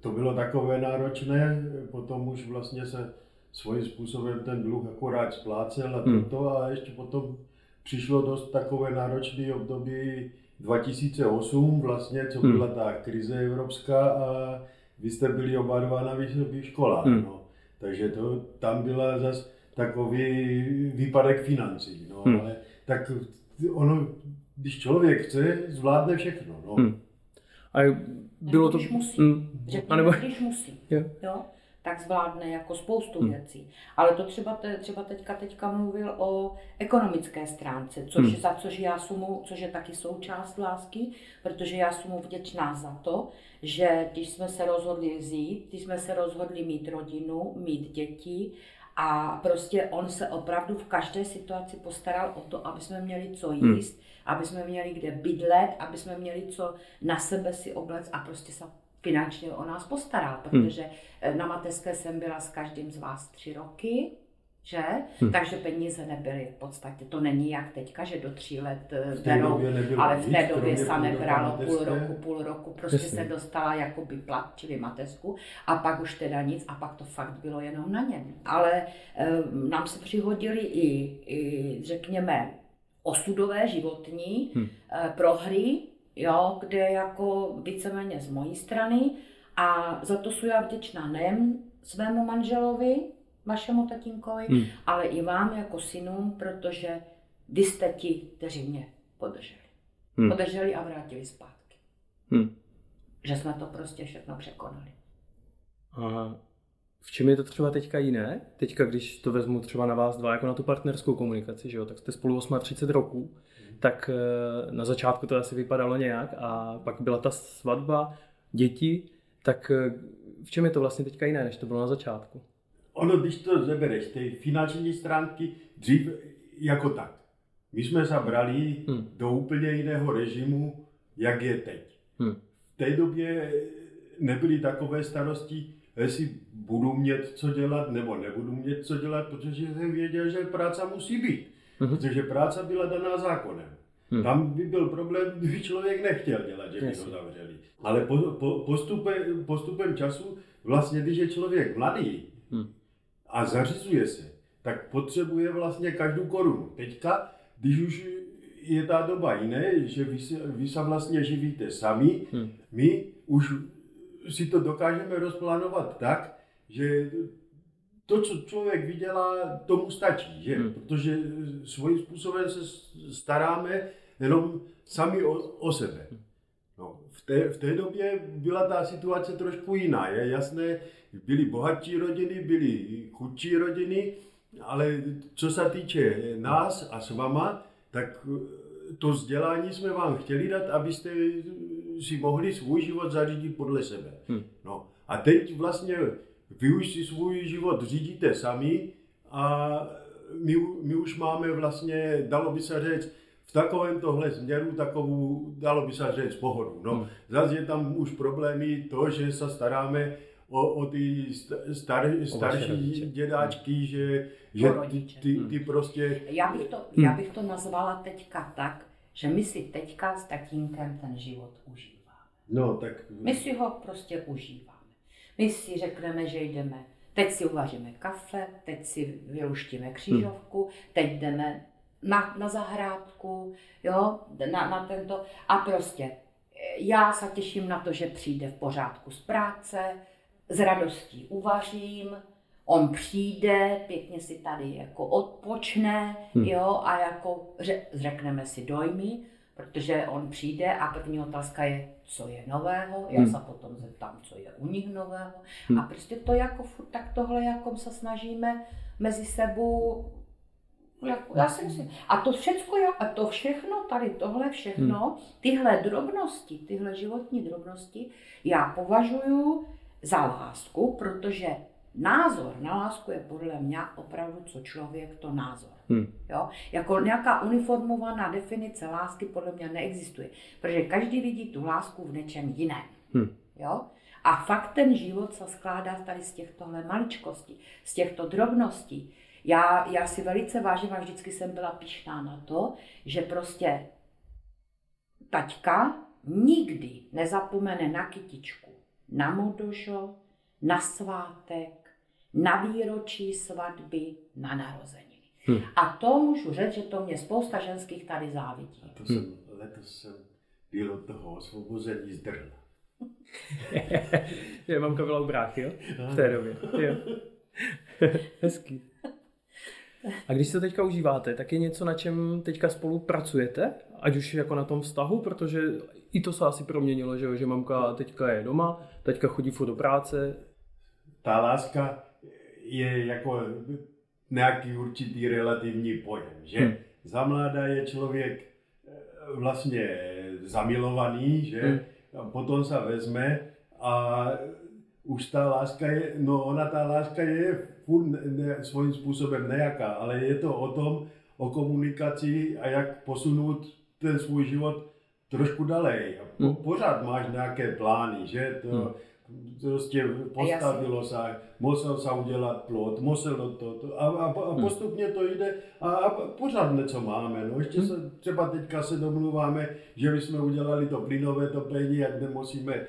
to bylo takové náročné, potom už vlastně se svým způsobem ten dluh akorát splácel a Hmm. toto a ještě potom přišlo dost takové náročné období 2008 vlastně, co Hmm. byla ta krize evropská a vy jste byli oba dva na vysokých školách, Hmm. no. Takže to, tam byla zas takový výpadek financí, no, Hmm. ale tak ono, když člověk chce, zvládne všechno, no. Hmm. A bylo to... Když musí. Mm, Řekněme, anebo... když musí, Jo. jo, tak zvládne jako spoustu Hmm. věcí. Ale to třeba, te, třeba teďka, teďka mluvil o ekonomické stránce, což, Hmm. za což já jsem mu, což je taky součást lásky, protože já jsem mu vděčná za to, že když jsme se rozhodli zít, když jsme se rozhodli mít rodinu, mít děti, a prostě on se opravdu v každé situaci postaral o to, aby jsme měli co Hmm. jíst, aby jsme měli kde bydlet, aby jsme měli co na sebe si oblec a prostě se finančně o nás postaral, Hmm. protože eh, na mateřské jsem byla s každým z vás tři roky, že? Hmm. Takže peníze nebyly v podstatě, to není jak teďka, že do tří let eh, V té berou, ale v nic, té době se nebralo půl roku, půl roku, prostě Jasně. se dostala jakoby plat, čili mateřsku, a pak už teda nic, a pak to fakt bylo jenom na něm. Ale eh, nám se přihodily i, i řekněme, osudové životní Hmm. eh, prohry, jo, kde jako víceméně z mojí strany a za to jsem já vděčná nejen svému manželovi, vašemu tatínkovi, Hmm. ale i vám jako synům, protože vy jste ti, kteří mě podrželi. Hmm. Podrželi a vrátili zpátky. Hmm. Že jsme to prostě všechno překonali. A v čem je to třeba teďka jiné? Teďka, když to vezmu třeba na vás dva, jako na tu partnerskou komunikaci, že jo? tak jste spolu 38 roků, tak eh, na začátku to asi vypadalo nějak a pak byla ta svatba, děti, tak eh, v čem je to vlastně teďka jiné, než to bylo na začátku? Ono, když to zebereš, ty finanční stránky, dřív jako tak. My jsme se brali Hmm. do úplně jiného režimu, jak je teď. Hmm. V té době nebyly takové starosti, jestli budu mít co dělat nebo nebudu mít co dělat, protože jsem věděl, že práce musí být. Mhm. Protože práce byla daná zákonem. Hmm. Tam by byl problém, kdyby člověk nechtěl dělat, že by ho zavřeli. Ale po, po, postupem, postupem času, vlastně když je člověk mladý Hmm. a zařizuje se, tak potřebuje vlastně každou korunu. Teďka, když už je ta doba jiné, že vy se, vy se vlastně živíte sami, Hmm. my už si to dokážeme rozplánovat tak, že to, co člověk vydělá, tomu stačí, že? Hmm. Protože svým způsobem se staráme jenom sami o, o sebe. No, v, té, v té době byla ta situace trošku jiná. Je jasné, byly bohatší rodiny, byly chudší rodiny, ale co se týče nás a s váma, tak to vzdělání jsme vám chtěli dát, abyste si mohli svůj život zařídit podle sebe. Hmm. No. A teď vlastně vy už si svůj život řídíte sami a my, my už máme vlastně, dalo by se říct, v takovém tohle směru takovou, dalo by se říct, pohodu. No, Hmm. Zase je tam už problémy to, že se staráme o, o ty st- star, starší rodiče. dědáčky, že, že ty, rodiče. ty, ty prostě Já bych, to, Hmm. já bych to nazvala teďka tak, že my si teďka s tatínkem ten život užíváme. No, tak My si ho prostě užíváme. My si řekneme, že jdeme, teď si uvaříme kafe, teď si vyluštíme křížovku, teď jdeme na, na zahrádku, jo, na, na tento, a prostě eh, já se těším na to, že přijde v pořádku z práce, s radostí uvařím, on přijde, pěkně si tady jako odpočne, Hmm. jo, a jako ře, řekneme si dojmy, protože on přijde a první otázka je, co je nového, já Hmm. se potom zeptám, co je u nich nového. Hmm. A prostě to jako furt tak tohle jako se snažíme mezi sebou jako, já si myslím. A to všechno, a to všechno, tady tohle všechno, tyhle drobnosti, tyhle životní drobnosti, já považuji za lásku, protože názor na lásku je podle mě opravdu, co člověk, to názor. Hmm. Jo? Jako nějaká uniformovaná definice lásky podle mě neexistuje, protože každý vidí tu lásku v něčem jiném. Hmm. Jo? A fakt ten život se skládá tady z těchtohle maličkostí, z těchto drobností. Já, já si velice vážím a vždycky jsem byla pišná na to, že prostě taťka nikdy nezapomene na kytičku na modožo, na svátek, na výročí svatby, na narozeniny. Hmm. A to můžu říct, že to mě spousta ženských tady závidí. A to jsem, letos jsem byl od toho osvobození zdrhla. je, mamka byla u bráchy, jo? V té době. Jo. Hezký. A když se teďka užíváte, tak je něco, na čem teďka spolu pracujete? Ať už jako na tom vztahu, protože i to se asi proměnilo, že, že mamka teďka je doma, teďka chodí furt do práce. Ta láska je jako nějaký určitý relativní pojem, že? Hmm. Za mláda je člověk eh, vlastně zamilovaný, že? Hmm. A potom se vezme a už ta láska je, no ona ta láska je furt ne, ne, svým způsobem nejaká, ale je to o tom, o komunikaci a jak posunout ten svůj život trošku dalej. Po, hmm. Pořád máš nějaké plány, že? To, hmm prostě postavilo se, musel se udělat plot, muselo to, to a, a, a hmm. postupně to jde a, a pořád něco máme. No ještě se, třeba teďka se domluváme, že bychom udělali to plynové topení, ať nemusíme e,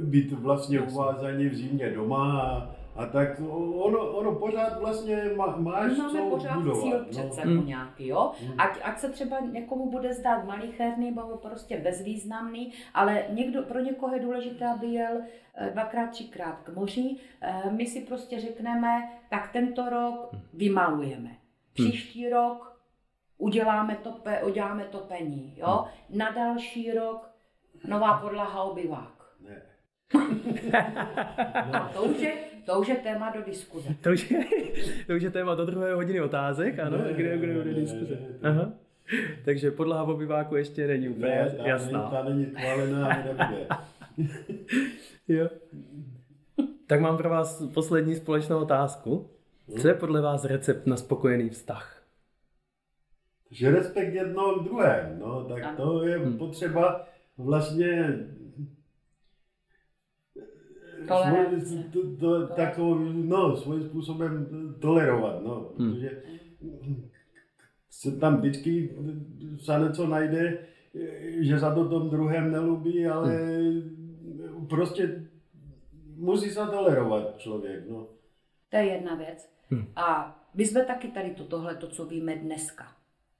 být vlastně uvázaní v zimě doma a, a tak ono, ono pořád vlastně má, máš Máme co pořád budovat. cíl přece no. nějaký, jo? Ať, ať se třeba někomu bude zdát malicherný nebo prostě bezvýznamný, ale někdo, pro někoho je důležité, aby jel eh, dvakrát, třikrát k moři. Eh, My si prostě řekneme, tak tento rok vymalujeme. Příští rok uděláme, tope, uděláme topení, jo? Na další rok nová podlaha obyvák. Ne. A to už je, to už je téma do diskuze. To už je, to už je téma do druhé hodiny otázek, ano, Ne, kde, kde ne, bude ne, diskuze. ne, ne. Aha. Takže podlaha v obyváku ještě není úplně Ne, ta, jasná. Není, ta není nebude. Jo. Tak mám pro vás poslední společnou otázku. Co je podle vás recept na spokojený vztah? Že respekt jedno k druhém, no, tak Ano. to je Hmm. potřeba vlastně Tolerance. to, to, takovou, no, svým způsobem tolerovat, no, Hmm. protože se tam vždycky se něco najde, že za to tom druhém nelubí, ale prostě musí se tolerovat člověk, no. To je jedna věc. Hmm. A my jsme taky tady to, tohle, to, co víme dneska,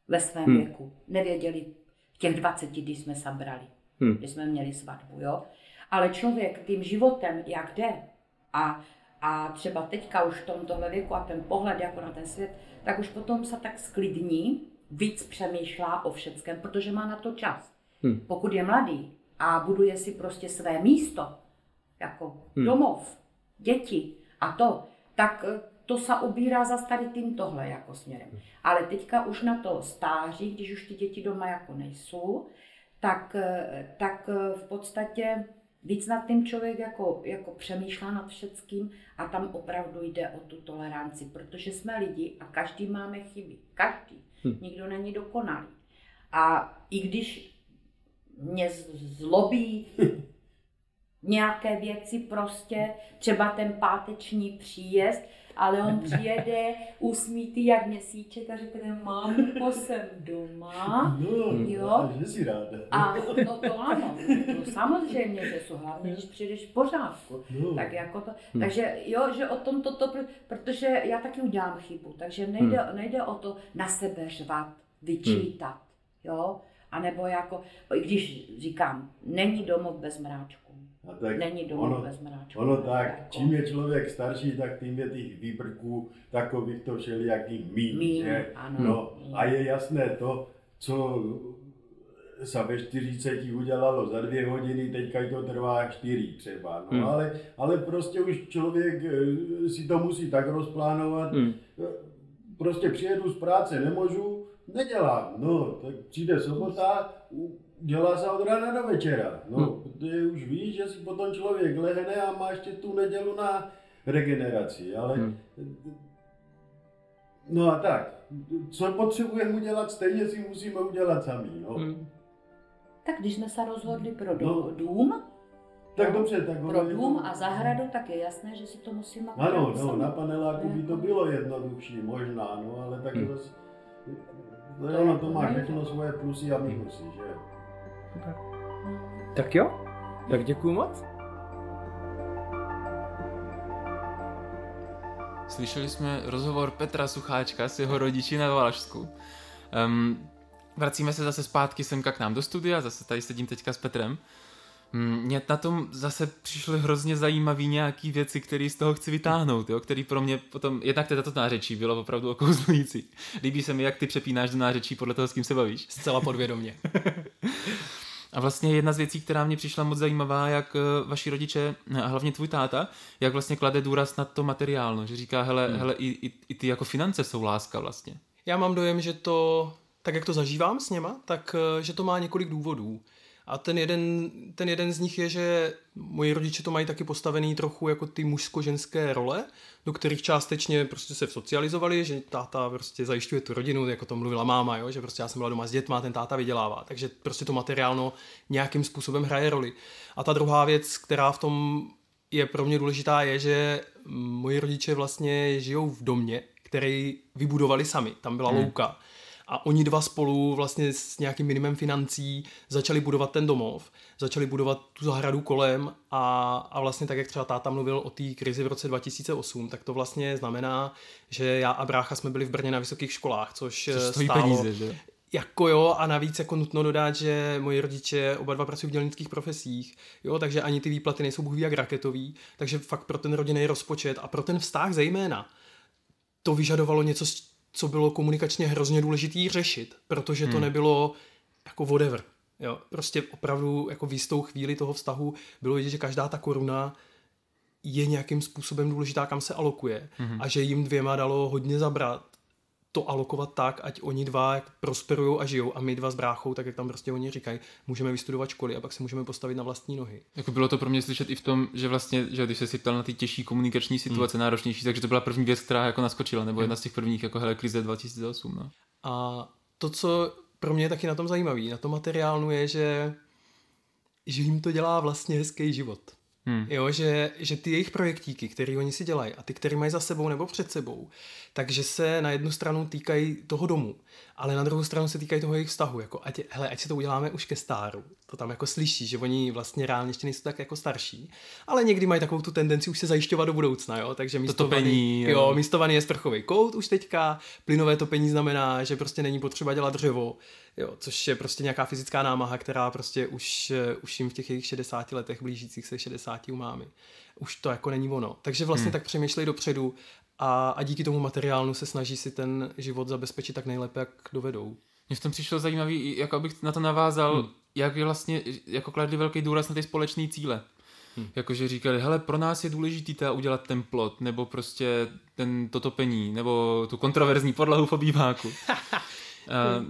ve svém Hmm. věku, nevěděli v těch 20, když jsme se brali, Hmm. když jsme měli svatbu, jo. Ale člověk tím životem, jak jde, a, a třeba teďka už v tomtohle věku a ten pohled jako na ten svět, tak už potom se tak sklidní, víc přemýšlá o všeckém, protože má na to čas. Hmm. Pokud je mladý a buduje si prostě své místo, jako Hmm. domov, děti a to, tak eh, to se ubírá za tady tím tohle jako směrem. Ale teďka už na to stáří, když už ty děti doma jako nejsou, tak, eh, tak eh, v podstatě víc nad tím člověk jako, jako přemýšlá nad všeckým a tam opravdu jde o tu toleranci, protože jsme lidi a každý máme chyby. Každý. Hm. Nikdo není dokonalý. A i když mě zlobí nějaké věci prostě, třeba ten páteční příjezd, ale on přijede usmítý jak měsíček a řekne, mámko, jsem doma. No, Jo. a že si ráda. A no to ano, to samozřejmě, že jsou hlavně, když přijdeš v pořádku. No. Tak jako to, takže jo, že o tom toto, pr- protože já taky udělám chybu, takže nejde, nejde o to na sebe řvat, vyčítat, jo, a nebo jako, i když říkám, není domov bez mráčku, A tak není domov ono, bez mráčku. ono tak, Jako- čím je člověk starší, tak tím je těch výbrků takových to všelijakých Míň, že? ano. No, Míň. a je jasné to, co se ve 40 udělalo za dvě hodiny, teďka to trvá čtyři třeba. No, Hmm. ale, ale prostě už člověk eh, si to musí tak rozplánovat. Hmm. Prostě přijedu z práce, nemůžu, nedělám. No, tak přijde sobota, u- dělá se od rána do večera. No, Hmm. protože už víš, že si potom člověk lehne a má ještě tu nedělu na regeneraci, ale Hmm. no a tak, co potřebujeme udělat, stejně si musíme udělat sami, no. Hmm. Tak když jsme se rozhodli pro No. dům, Tak dobře, tak pro dům to- a zahradu, tak je jasné, že si to musíme Ano, udělat no, sami. na paneláku by to Jako- bylo jednodušší, možná, no, ale tak Hmm. zase, no, ono to má všechno svoje plusy a minusy, že? Super. Tak jo, tak děkuji moc. Slyšeli jsme rozhovor Petra Sucháčka s jeho rodiči na Valašsku. Um, vracíme se zase zpátky semka k nám do studia, zase tady sedím teďka s Petrem. Mně na tom zase přišly hrozně zajímavé nějaké věci, které z toho chci vytáhnout, jo? který pro mě potom, jednak teda to nářečí bylo opravdu okouzlující. Líbí se mi, jak ty přepínáš do nářečí podle toho, s kým se bavíš. Zcela podvědomně. A vlastně jedna z věcí, která mě přišla moc zajímavá, jak eh, vaši rodiče, a hlavně tvůj táta, jak vlastně klade důraz na to materiálno, že říká, hele, hmm. hele i, i, i ty jako finance jsou láska vlastně. Já mám dojem, že to, tak jak to zažívám s něma, tak eh, že to má několik důvodů. A ten jeden, ten jeden z nich je, že moji rodiče to mají taky postavený trochu jako ty mužsko-ženské role, do kterých částečně prostě se socializovali, že táta prostě zajišťuje tu rodinu, jako to mluvila máma, jo? že prostě já jsem byla doma s dětma, ten táta vydělává. Takže prostě to materiálno nějakým způsobem hraje roli. A ta druhá věc, která v tom je pro mě důležitá, je, že moji rodiče vlastně žijou v domě, který vybudovali sami. Tam byla hmm. louka a oni dva spolu vlastně s nějakým minimem financí začali budovat ten domov, začali budovat tu zahradu kolem a, a vlastně tak, jak třeba táta mluvil o té krizi v roce 2008, tak to vlastně znamená, že já a brácha jsme byli v Brně na vysokých školách, což, Což stojí stálo, peníze, že? jako jo, a navíc jako nutno dodat, že moji rodiče oba dva pracují v dělnických profesích, jo, takže ani ty výplaty nejsou bůh jak raketový, takže fakt pro ten rodinný rozpočet a pro ten vztah zejména to vyžadovalo něco, co bylo komunikačně hrozně důležitý řešit, protože to Hmm. nebylo jako whatever. Jo, prostě opravdu jako v jistou chvíli toho vztahu bylo vidět, že každá ta koruna je nějakým způsobem důležitá, kam se alokuje Mhm. a že jim dvěma dalo hodně zabrat to alokovat tak, ať oni dva prosperují a žijou a my dva s bráchou, tak jak tam prostě oni říkají, můžeme vystudovat školy a pak se můžeme postavit na vlastní nohy. Jako bylo to pro mě slyšet i v tom, že vlastně, že když jsi si ptal na ty těžší komunikační situace, Hmm. náročnější, takže to byla první věc, která jako naskočila, nebo jedna z těch prvních, jako hele, krize 2008, no. A to, co pro mě je taky na tom zajímavé, na tom materiálnu je, že, že jim to dělá vlastně hezký život. Hmm. Jo, že, že ty jejich projektíky, které oni si dělají a ty, které mají za sebou nebo před sebou, takže se na jednu stranu týkají toho domu, ale na druhou stranu se týkají toho jejich vztahu. Jako ať, hele, ať si to uděláme už ke stáru. To tam jako slyší, že oni vlastně reálně ještě nejsou tak jako starší, ale někdy mají takovou tu tendenci už se zajišťovat do budoucna, jo? takže místo topení, vaný, jo. jo, místo vany je sprchový kout už teďka, plynové topení znamená, že prostě není potřeba dělat dřevo, jo, což je prostě nějaká fyzická námaha, která prostě už, eh, už jim v těch jejich 60 letech, blížících se 60 u mámy, už to jako není ono. Takže vlastně Hmm. tak přemýšlej dopředu a, a díky tomu materiálu se snaží si ten život zabezpečit tak nejlépe, jak dovedou. Mně v tom přišlo zajímavý, jako abych na to navázal, Hmm. jak je vlastně, jako kladli velký důraz na ty společné cíle. Hmm. Jakože říkali, hele, pro nás je důležitý teda udělat ten plot, nebo prostě ten, to topení, nebo tu kontroverzní podlahu v obýváku. A,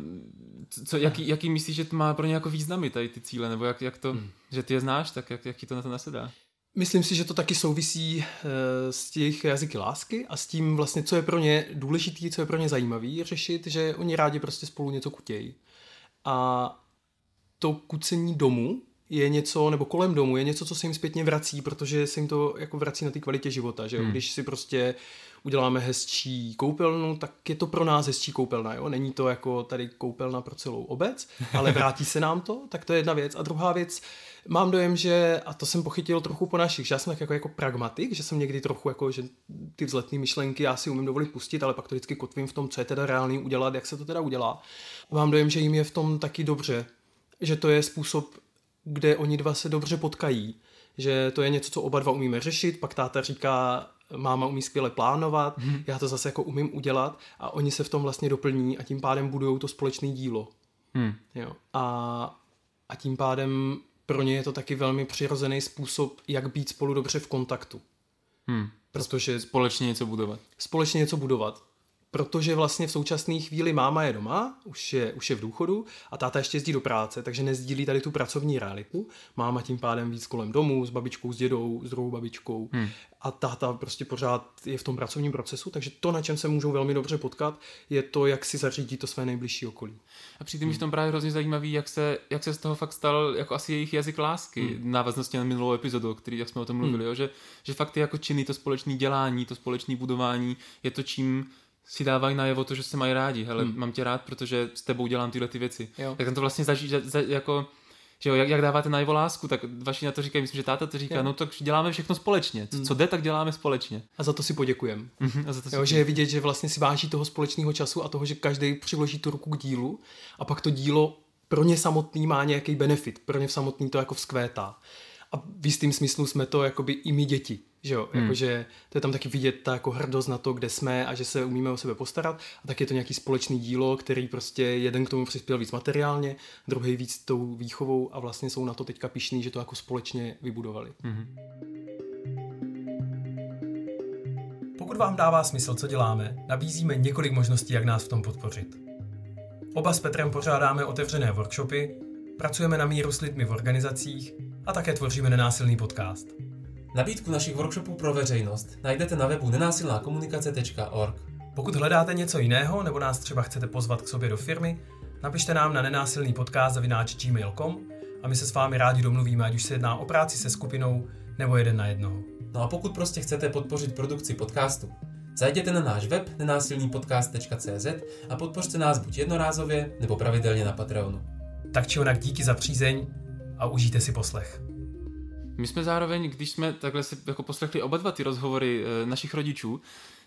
co, jaký, jaký myslíš, že to má pro ně jako významy tady ty cíle, nebo jak, jak to, hmm. že ty je znáš, tak jak, jak ti to na to nasedá? Myslím si, že to taky souvisí e, s těch jazyky lásky a s tím vlastně, co je pro ně důležitý, co je pro ně zajímavý řešit, že oni rádi prostě spolu něco kutějí. A to kucení domu je něco, nebo kolem domu je něco, co se jim zpětně vrací, protože se jim to jako vrací na té kvalitě života, že jo? Hmm. Když si prostě uděláme hezčí koupelnu, tak je to pro nás hezčí koupelna, jo? Není to jako tady koupelna pro celou obec, ale vrátí se nám to, tak to je jedna věc. A druhá věc, mám dojem, že, a to jsem pochytil trochu po našich, že já jsem tak jako, jako pragmatik, že jsem někdy trochu jako, že ty vzletné myšlenky já si umím dovolit pustit, ale pak to vždycky kotvím v tom, co je teda reálný udělat, jak se to teda udělá. Mám dojem, že jim je v tom taky dobře, že to je způsob, kde oni dva se dobře potkají, že to je něco, co oba dva umíme řešit, pak táta říká, máma umí skvěle plánovat, hmm. já to zase jako umím udělat a oni se v tom vlastně doplní a tím pádem budují to společné dílo. Hmm. Jo. A, a tím pádem pro ně je to taky velmi přirozený způsob, jak být spolu dobře v kontaktu. Hmm. Protože Společně něco budovat. společně něco budovat. Protože vlastně v současné chvíli máma je doma, už je, už je v důchodu a táta ještě jezdí do práce, takže nezdílí tady tu pracovní realitu. Máma tím pádem víc kolem domu, s babičkou, s dědou, s druhou babičkou Hmm. a táta prostě pořád je v tom pracovním procesu, takže to, na čem se můžou velmi dobře potkat, je to, jak si zařídí to své nejbližší okolí. A přijde mi v tom právě hrozně zajímavý, jak se, jak se z toho fakt stal jako asi jejich jazyk lásky, hmm. návaznosti na minulou epizodu, o který, jak jsme o tom mluvili, Hmm. jo? Že, že fakt ty jako činy, to společné dělání, to společné budování je to, čím si dávají najevo to, že se mají rádi. Hele, Hmm. hmm. mám tě rád, protože s tebou dělám tyhle ty věci. Jo. Tak tam to vlastně zaží, za, za, jako že jo, jak, jak dáváte najevo lásku, tak vaši na to říkají, myslím, že táta to říká, Jo. no tak děláme všechno společně. Co, co jde, tak děláme společně. A za to si poděkujem. Mhm, A za to si Jo, že je vidět, že vlastně si váží toho společného času a toho, že každý přiloží tu ruku k dílu a pak to dílo pro ně samotný má nějaký benefit, pro ně samotný to jako vzkvétá. A v jistým smyslu jsme to jakoby i my děti, že jo, hmm. jakože to je tam taky vidět ta jako hrdost na to, kde jsme a že se umíme o sebe postarat a tak je to nějaký společný dílo, který prostě jeden k tomu přispěl víc materiálně, druhý víc tou výchovou a vlastně jsou na to teďka pišný, že to jako společně vybudovali. Hmm. Pokud vám dává smysl, co děláme, nabízíme několik možností, jak nás v tom podpořit. Oba s Petrem pořádáme otevřené workshopy, pracujeme na míru s lidmi v organizacích a také tvoříme nenásilný podcast. Nabídku našich workshopů pro veřejnost najdete na webu nenásilnákomunikace.org. Pokud hledáte něco jiného nebo nás třeba chcete pozvat k sobě do firmy, napište nám na nenásilný podcast zavináč gmail.com a my se s vámi rádi domluvíme, ať už se jedná o práci se skupinou nebo jeden na jednoho. No a pokud prostě chcete podpořit produkci podcastu, zajděte na náš web nenásilnýpodcast.cz a podpořte nás buď jednorázově nebo pravidelně na Patreonu. Tak či onak díky za přízeň a užijte si poslech. My jsme zároveň, když jsme takhle si jako poslechli oba dva ty rozhovory e, našich rodičů,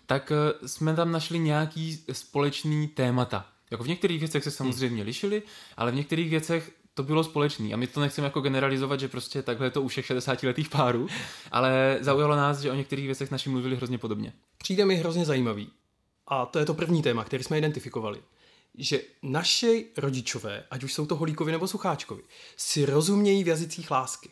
tak e, jsme tam našli nějaký společný témata. Jako v některých věcech se samozřejmě lišili, ale v některých věcech to bylo společný. A my to nechceme jako generalizovat, že prostě takhle je to u všech 60 letých párů, ale zaujalo nás, že o některých věcech naši mluvili hrozně podobně. Přijde mi hrozně zajímavý. A to je to první téma, který jsme identifikovali. Že naši rodičové, ať už jsou to Holíkovi nebo Sucháčkovi, si rozumějí v jazycích lásky.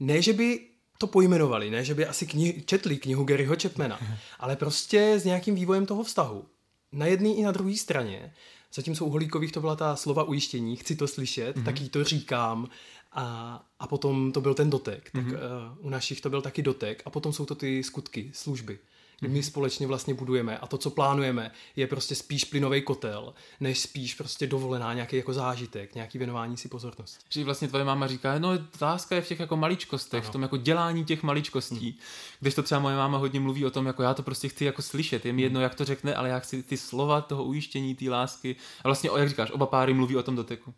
Ne, že by to pojmenovali, ne, že by asi knih- četli knihu Garyho Chapmana, ale prostě s nějakým vývojem toho vztahu. Na jedné i na druhé straně, zatímco u Holíkových to byla ta slova ujištění, chci to slyšet, mm-hmm. tak jí to říkám a, a potom to byl ten dotek. Tak mm-hmm. uh, u našich to byl taky dotek a potom jsou to ty skutky, služby. Kdy my společně vlastně budujeme a to, co plánujeme, je prostě spíš plynový kotel, než spíš prostě dovolená nějaký jako zážitek, nějaký věnování si pozornosti. Že vlastně tvoje máma říká, no láska je v těch jako maličkostech, ano. v tom jako dělání těch maličkostí. Hmm. Když to třeba moje máma hodně mluví o tom, jako já to prostě chci jako slyšet, je mi jedno, jak to řekne, ale já chci ty slova toho ujištění, té lásky. A vlastně, jak říkáš, oba páry mluví o tom doteku.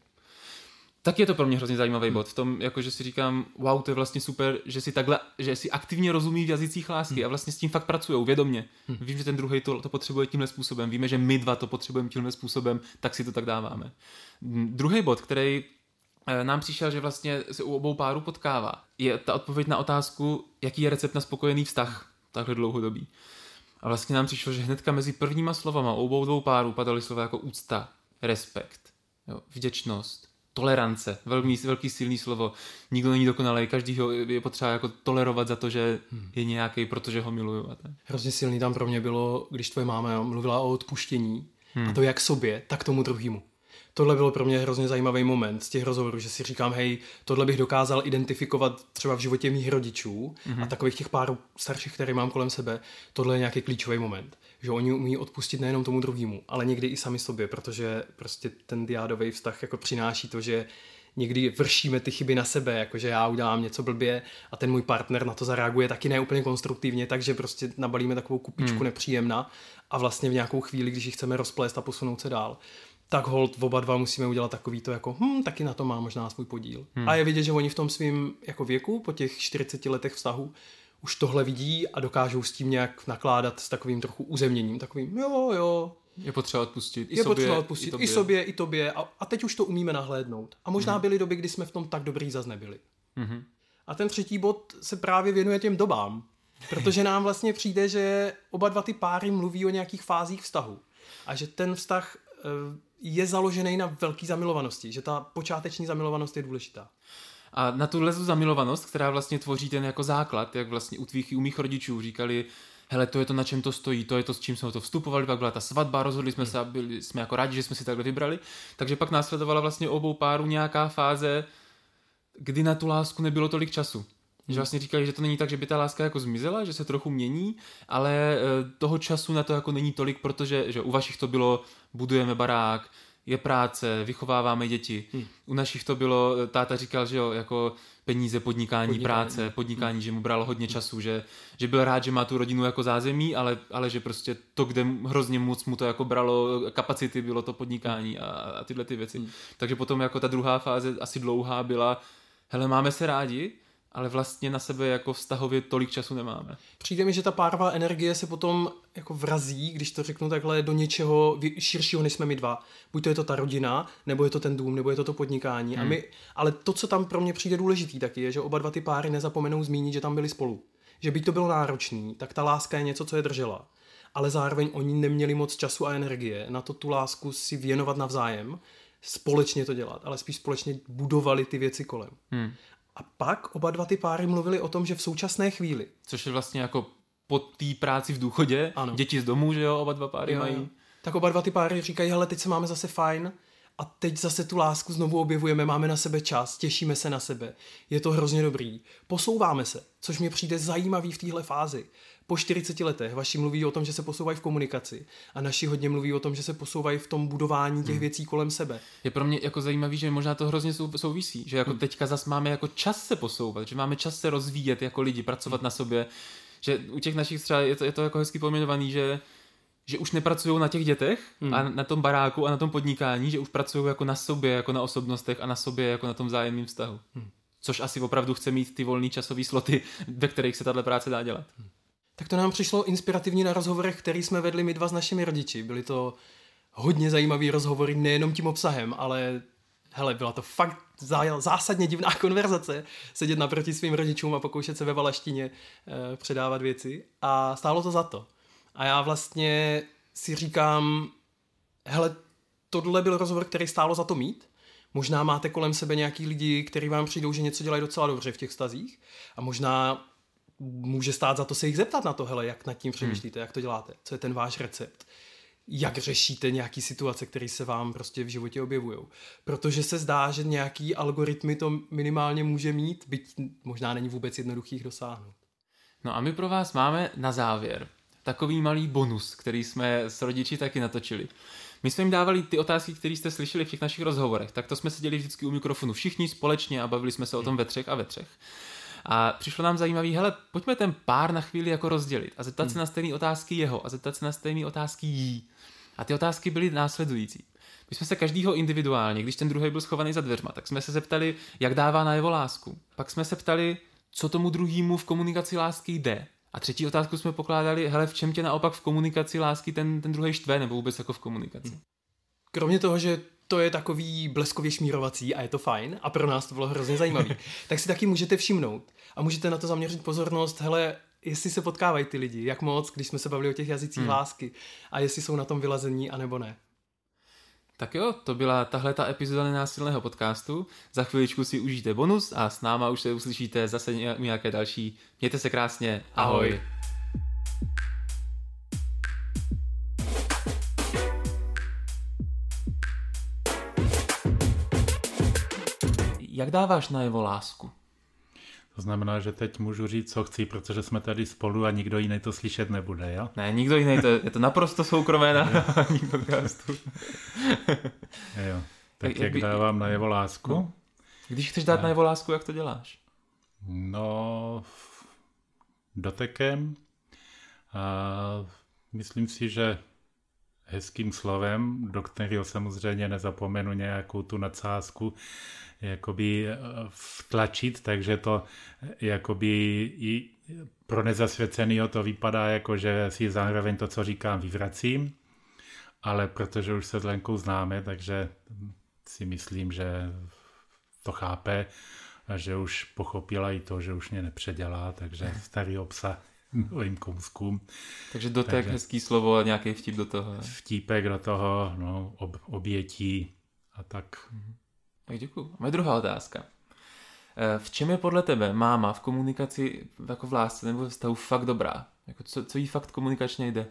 Tak je to pro mě hrozně zajímavý bod v tom, jako že si říkám, wow, to je vlastně super, že si takhle, že si aktivně rozumí v jazycích lásky hmm. a vlastně s tím fakt pracují, vědomě. Hmm. Vím, že ten druhý to, to potřebuje tímhle způsobem, víme, že my dva to potřebujeme tímhle způsobem, tak si to tak dáváme. Druhý bod, který nám přišel, že vlastně se u obou párů potkává, je ta odpověď na otázku, jaký je recept na spokojený vztah takhle dlouhodobý. A vlastně nám přišlo, že hnedka mezi prvníma slovama obou dvou párů padaly slova jako úcta, respekt, jo, vděčnost, tolerance, velmi, velký silný slovo. Nikdo není dokonalý, každý ho je potřeba jako tolerovat za to, že je nějaký, protože ho miluju. A tak. Hrozně silný tam pro mě bylo, když tvoje máma mluvila o odpuštění hmm. a to jak sobě, tak tomu druhému. Tohle bylo pro mě hrozně zajímavý moment z těch rozhovorů, že si říkám, hej, tohle bych dokázal identifikovat třeba v životě mých rodičů hmm. a takových těch pár starších, které mám kolem sebe, tohle je nějaký klíčový moment že oni umí odpustit nejenom tomu druhému, ale někdy i sami sobě, protože prostě ten diádový vztah jako přináší to, že někdy vršíme ty chyby na sebe, jakože já udělám něco blbě a ten můj partner na to zareaguje taky neúplně konstruktivně, takže prostě nabalíme takovou kupičku hmm. nepříjemná a vlastně v nějakou chvíli, když ji chceme rozplést a posunout se dál, tak hold oba dva musíme udělat takový to jako, hm, taky na to má možná svůj podíl. Hmm. A je vidět, že oni v tom svým jako věku, po těch 40 letech vztahu, už tohle vidí a dokážou s tím nějak nakládat s takovým trochu uzemněním, takovým jo, jo. Je potřeba odpustit i je sobě, potřeba odpustit i, tobě. i sobě, i tobě a, a teď už to umíme nahlédnout. A možná byly doby, kdy jsme v tom tak dobrý zas nebyli. Mhm. A ten třetí bod se právě věnuje těm dobám, protože nám vlastně přijde, že oba dva ty páry mluví o nějakých fázích vztahu a že ten vztah eh, je založený na velký zamilovanosti, že ta počáteční zamilovanost je důležitá. A na tuhle zamilovanost, která vlastně tvoří ten jako základ, jak vlastně u tvých i u mých rodičů říkali, hele, to je to, na čem to stojí, to je to, s čím jsme to vstupovali, pak byla ta svatba, rozhodli jsme se a byli jsme jako rádi, že jsme si takhle vybrali. Takže pak následovala vlastně obou párů nějaká fáze, kdy na tu lásku nebylo tolik času. Že vlastně říkali, že to není tak, že by ta láska jako zmizela, že se trochu mění, ale toho času na to jako není tolik, protože že u vašich to bylo, budujeme barák, je práce, vychováváme děti. Hmm. U našich to bylo, táta říkal, že jo, jako peníze, podnikání, podnikání. práce, podnikání, hmm. že mu bralo hodně času, že, že byl rád, že má tu rodinu jako zázemí, ale, ale že prostě to, kde hrozně moc mu to jako bralo kapacity, bylo to podnikání a, a tyhle ty věci. Hmm. Takže potom jako ta druhá fáze asi dlouhá byla, hele, máme se rádi, ale vlastně na sebe jako vztahově tolik času nemáme. Přijde mi, že ta párová energie se potom jako vrazí, když to řeknu takhle, do něčeho širšího, než jsme my dva. Buď to je to ta rodina, nebo je to ten dům, nebo je to to podnikání. Hmm. A my, ale to, co tam pro mě přijde důležitý taky, je, že oba dva ty páry nezapomenou zmínit, že tam byli spolu. Že by to bylo náročný, tak ta láska je něco, co je držela. Ale zároveň oni neměli moc času a energie na to tu lásku si věnovat navzájem, společně to dělat, ale spíš společně budovali ty věci kolem. Hmm. A pak oba dva ty páry mluvili o tom, že v současné chvíli. Což je vlastně jako po té práci v důchodě, ano. děti z domu, že jo, oba dva páry jo, mají. Jo. Tak oba dva ty páry říkají, hele, teď se máme zase fajn a teď zase tu lásku znovu objevujeme, máme na sebe čas, těšíme se na sebe, je to hrozně dobrý. Posouváme se, což mě přijde zajímavý v téhle fázi po 40 letech. Vaši mluví o tom, že se posouvají v komunikaci a naši hodně mluví o tom, že se posouvají v tom budování těch hmm. věcí kolem sebe. Je pro mě jako zajímavý, že možná to hrozně souvisí, že jako hmm. teďka zase máme jako čas se posouvat, že máme čas se rozvíjet jako lidi, pracovat hmm. na sobě, že u těch našich třeba je to, je to jako hezky pojmenovaný, že že už nepracují na těch dětech hmm. a na tom baráku a na tom podnikání, že už pracují jako na sobě, jako na osobnostech a na sobě jako na tom zájemném vztahu. Hmm. Což asi opravdu chce mít ty volný časový sloty, ve kterých se tahle práce dá dělat. Hmm. Tak to nám přišlo inspirativní na rozhovorech, který jsme vedli my dva s našimi rodiči. Byly to hodně zajímavý rozhovory nejenom tím obsahem, ale hele, byla to fakt zásadně divná konverzace, sedět naproti svým rodičům a pokoušet se ve valaštině e, předávat věci a stálo to za to. A já vlastně si říkám, hele, tohle byl rozhovor, který stálo za to mít. Možná máte kolem sebe nějaký lidi, kteří vám přijdou, že něco dělají docela dobře v těch stazích a možná může stát za to se jich zeptat na to, hele, jak nad tím přemýšlíte, hmm. jak to děláte, co je ten váš recept, jak řešíte nějaký situace, které se vám prostě v životě objevují. Protože se zdá, že nějaký algoritmy to minimálně může mít, byť možná není vůbec jednoduchý jich dosáhnout. No a my pro vás máme na závěr takový malý bonus, který jsme s rodiči taky natočili. My jsme jim dávali ty otázky, které jste slyšeli v těch našich rozhovorech, tak to jsme seděli vždycky u mikrofonu všichni společně a bavili jsme se o tom ve třech a ve třech. A přišlo nám zajímavý, hele, pojďme ten pár na chvíli jako rozdělit a zeptat hmm. se na stejné otázky jeho a zeptat se na stejné otázky jí. A ty otázky byly následující. My jsme se každýho individuálně, když ten druhý byl schovaný za dveřma, tak jsme se zeptali, jak dává na jeho lásku. Pak jsme se ptali, co tomu druhému v komunikaci lásky jde. A třetí otázku jsme pokládali, hele, v čem tě naopak v komunikaci lásky ten, ten druhý štve, nebo vůbec jako v komunikaci. Hmm. Kromě toho, že to je takový bleskově šmírovací a je to fajn a pro nás to bylo hrozně zajímavé, tak si taky můžete všimnout a můžete na to zaměřit pozornost, hele, jestli se potkávají ty lidi, jak moc, když jsme se bavili o těch jazycích hmm. lásky a jestli jsou na tom vylazení a nebo ne. Tak jo, to byla tahle ta epizoda nenásilného podcastu. Za chviličku si užijte bonus a s náma už se uslyšíte zase nějaké další. Mějte se krásně. Ahoj. Ahoj. Jak dáváš na jeho lásku? To znamená, že teď můžu říct, co chci, protože jsme tady spolu a nikdo jiný to slyšet nebude, jo? Ne, nikdo jiný, to, je to naprosto soukromé nahrávání podcastu. jo. Tak jak, jak by, dávám na jeho lásku? No. Když chceš dát ne. na jeho lásku, jak to děláš? No, dotekem. A myslím si, že hezkým slovem, do kterého samozřejmě nezapomenu nějakou tu nadsázku, jakoby eh, vtlačit, takže to eh, jakoby i pro nezasvěceného to vypadá jako, že si zároveň to, co říkám, vyvracím, ale protože už se s Lenkou známe, takže si myslím, že to chápe a že už pochopila i to, že už mě nepředělá, takže starý obsah novým kouskům. Takže dotek, takže hezký slovo a nějaký vtip do toho. Vtípek do toho, no, ob, obětí a tak. Mm-hmm. Tak děkuju. Moje druhá otázka. Eh, v čem je podle tebe máma v komunikaci jako v lásce nebo v vztahu fakt dobrá? Jako co, co jí fakt komunikačně jde?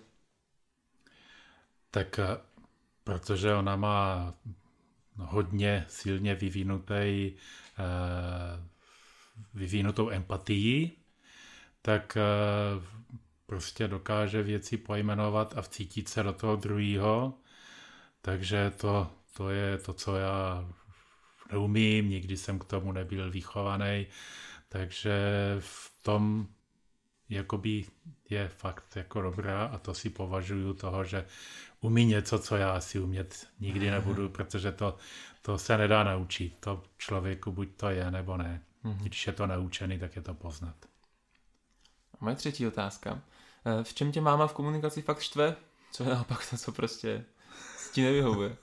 Tak eh, protože ona má hodně silně vyvinutý, eh, vyvinutou empatii, tak prostě dokáže věci pojmenovat a vcítit se do toho druhého. Takže to to je to, co já neumím, nikdy jsem k tomu nebyl vychovaný, takže v tom jakoby je fakt jako dobrá a to si považuji toho, že umí něco, co já asi umět nikdy nebudu, protože to, to se nedá naučit. To člověku buď to je, nebo ne. Mm-hmm. Když je to naučený, tak je to poznat. Moje třetí otázka. Eh, v čem tě máma v komunikaci fakt štve? Co je naopak to, co prostě ti nevyhovuje?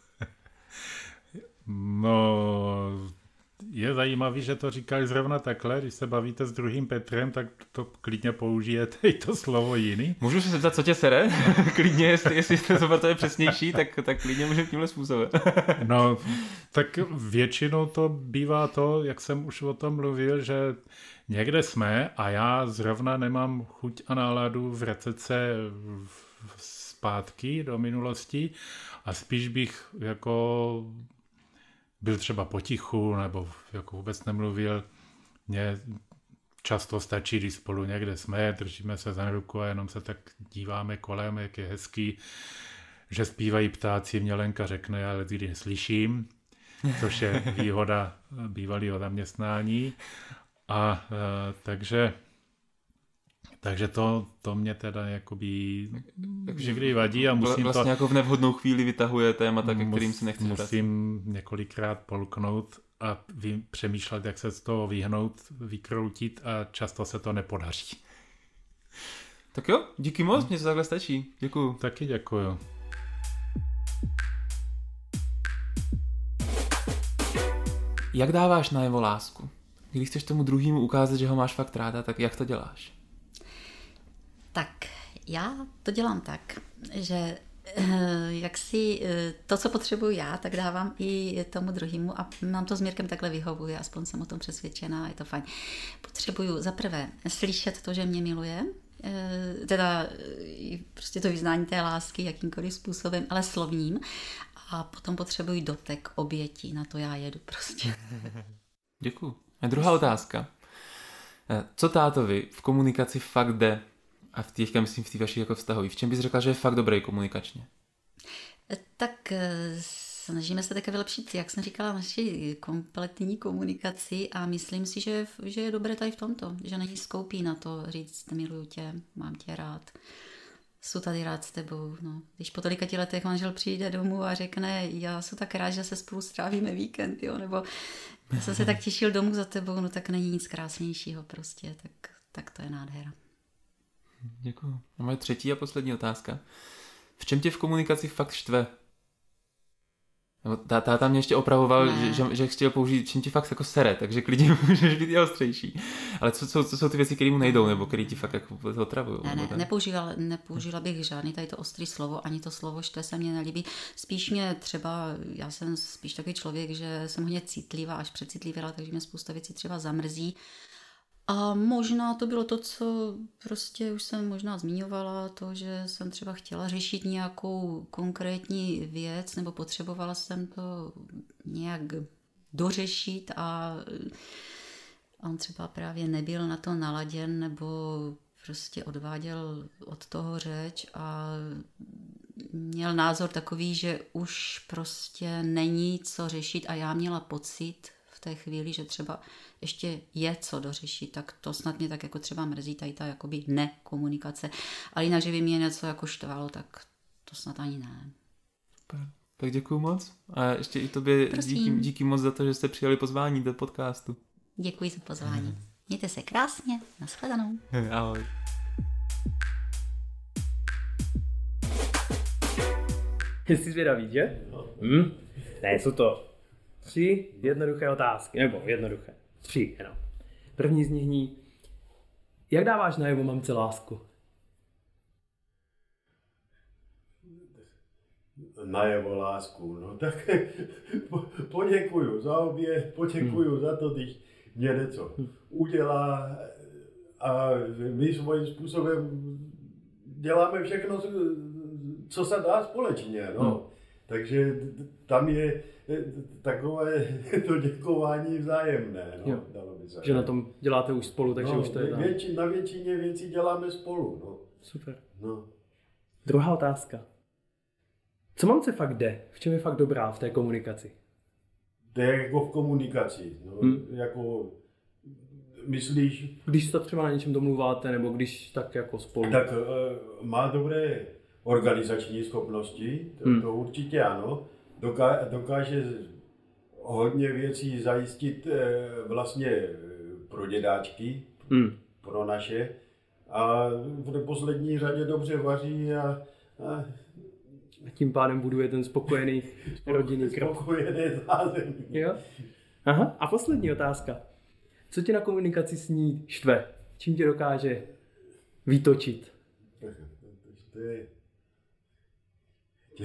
No, je zajímavý, že to říkáš zrovna takhle, když se bavíte s druhým Petrem, tak to klidně použijete i to slovo jiný. Můžu se zeptat, co tě sere? klidně, jestli, jestli to je přesnější, tak, tak klidně můžeme tímhle způsobem. no, tak většinou to bývá to, jak jsem už o tom mluvil, že někde jsme a já zrovna nemám chuť a náladu vracet se zpátky do minulosti a spíš bych jako byl třeba potichu nebo jako vůbec nemluvil. Mně často stačí, když spolu někde jsme, držíme se za ruku a jenom se tak díváme kolem, jak je hezký, že zpívají ptáci, mě Lenka řekne, ale když neslyším, což je výhoda bývalého zaměstnání. A e, takže takže to, to mě teda jakoby Takže někdy vadí a musím vlastně to... jako v nevhodnou chvíli vytahuje témata, ke kterým se nechci Musím vrát. několikrát polknout a vy, přemýšlet, jak se z toho vyhnout, vykroutit a často se to nepodaří. Tak jo, díky moc, mě to takhle stačí. Děkuju. Taky děkuju. Jak dáváš na jeho lásku? Když chceš tomu druhému ukázat, že ho máš fakt ráda, tak jak to děláš? Tak, já to dělám tak, že eh, jak si eh, to, co potřebuju já, tak dávám i tomu druhému a mám to s Mirkem takhle vyhovuje, aspoň jsem o tom přesvědčená, je to fajn. Potřebuju za prvé slyšet to, že mě miluje, eh, teda prostě to vyznání té lásky jakýmkoliv způsobem, ale slovním a potom potřebuji dotek obětí, na to já jedu prostě. Děkuju. A druhá otázka. Co tátovi v komunikaci fakt jde? A v teďka myslím v té vaší jako vztahový. V čem bys řekla, že je fakt dobrý komunikačně? Tak eh, snažíme se také vylepšit, jak jsem říkala, naši kompletní komunikaci a myslím si, že, že je dobré tady v tomto, že není skoupí na to říct miluju tě, mám tě rád, jsou tady rád s tebou. No. Když po tolika letech manžel přijde domů a řekne, já jsem tak rád, že se spolu strávíme víkend, jo, nebo já jsem se tak těšil domů za tebou, no tak není nic krásnějšího prostě, tak, tak to je nádhera. Děkuji. A moje třetí a poslední otázka. V čem tě v komunikaci fakt štve? Tá, táta mě ještě opravoval, že, že, že chtěl použít, čím ti fakt jako sere, takže klidně můžeš být i ostřejší. Ale co, co, co jsou ty věci, které mu nejdou, nebo které ti fakt jako otravují? Ne, ne, nepoužíval, nepoužila bych žádný tady to ostrý slovo, ani to slovo štve se mně nelíbí. Spíš mě třeba, já jsem spíš takový člověk, že jsem hodně citlivá, až přecitlivá, takže mě spousta věcí třeba zamrzí a možná to bylo to, co prostě už jsem možná zmiňovala, to, že jsem třeba chtěla řešit nějakou konkrétní věc, nebo potřebovala jsem to nějak dořešit a on třeba právě nebyl na to naladěn, nebo prostě odváděl od toho řeč a měl názor takový, že už prostě není co řešit a já měla pocit, v té chvíli, že třeba ještě je co dořešit, tak to snad mě tak jako třeba mrzí tady ta jakoby nekomunikace. Ale jinak, že by mě něco jako štvalo, tak to snad ani ne. Super. Tak děkuji moc. A ještě i tobě díky, díky moc za to, že jste přijali pozvání do podcastu. Děkuji za pozvání. Mějte se krásně. Naschledanou. Ahoj. Jsi zvědavý, že? Hm? Ne, jsou to tři jednoduché otázky, nebo jednoduché, tři jenom. První z nich ní, jak dáváš najevo mamce lásku? Najevo lásku, no tak poděkuju za obě, poděkuju hmm. za to, když mě něco udělá a my svým způsobem děláme všechno, co se dá společně, no. Hmm. Takže tam je takové to děkování vzájemné, no, jo. dalo by se. Že na tom děláte už spolu, takže no, už to je. Větši, na většině věcí děláme spolu. No. Super. No. Druhá otázka. Co mám se fakt jde? V čem je fakt dobrá v té komunikaci? Jde jako v komunikaci. No, hmm. jako myslíš... Když se třeba na něčem domluváte, nebo když tak jako spolu. Tak eh, má dobré organizační schopnosti, to, hmm. to určitě ano dokáže hodně věcí zajistit eh, vlastně eh, pro dědáčky, hmm. pro naše. A v neposlední řadě dobře vaří a, a a tím pádem buduje ten spokojený rodinný krok. Spokojený zázemí. Jo? Aha. A poslední otázka. Co tě na komunikaci s ní štve? Čím tě dokáže vytočit? To je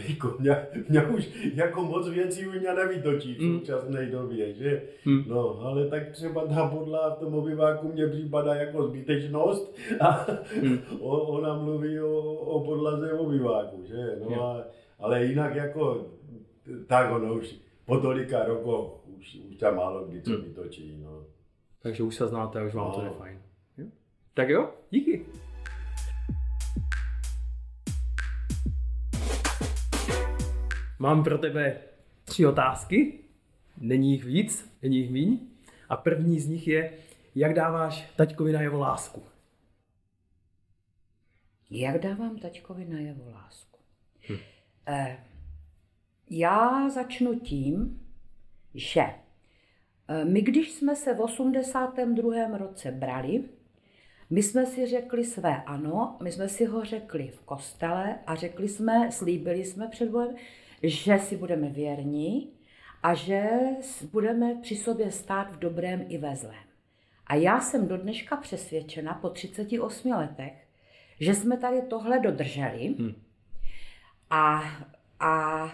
jako, mě, mě už jako moc věcí u mě nevytočí v mm. současné době, že? Mm. No, ale tak třeba ta podla v tom obyváku mě připadá jako zbytečnost a mm. o, ona mluví o, o podlaze obyváku, že? No a, ale jinak jako tak ono už po tolika roku už, už tam málo kdy co mm. vytočí, no. Takže už se znáte, už vám no. to je fajn. Tak jo, díky. Mám pro tebe tři otázky, není jich víc, není jich míň. A první z nich je, jak dáváš taťkovi na jeho lásku? Jak dávám taťkovi na jeho lásku? Hm. Eh, já začnu tím, že eh, my, když jsme se v 82. roce brali, my jsme si řekli své ano, my jsme si ho řekli v kostele a řekli jsme, slíbili jsme před Bohem, že si budeme věrní a že budeme při sobě stát v dobrém i ve zlém. A já jsem do dneška přesvědčena po 38 letech, že jsme tady tohle dodrželi hm. a, a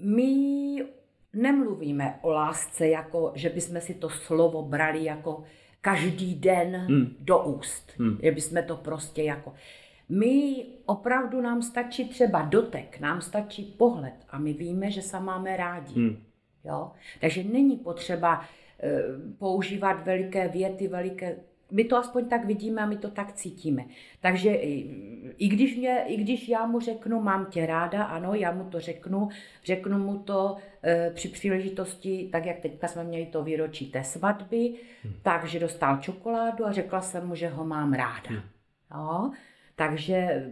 my nemluvíme o lásce, jako že bychom si to slovo brali jako každý den hmm. do úst. Hmm. Že bychom to prostě jako... My opravdu nám stačí třeba dotek, nám stačí pohled a my víme, že se máme rádi. Hmm. Jo? Takže není potřeba e, používat veliké věty, veliké my to aspoň tak vidíme a my to tak cítíme. Takže i když, mě, i když já mu řeknu, mám tě ráda, ano, já mu to řeknu, řeknu mu to e, při příležitosti, tak jak teďka jsme měli to výročí té svatby, hmm. takže dostal čokoládu a řekla jsem mu, že ho mám ráda. Hmm. Jo? Takže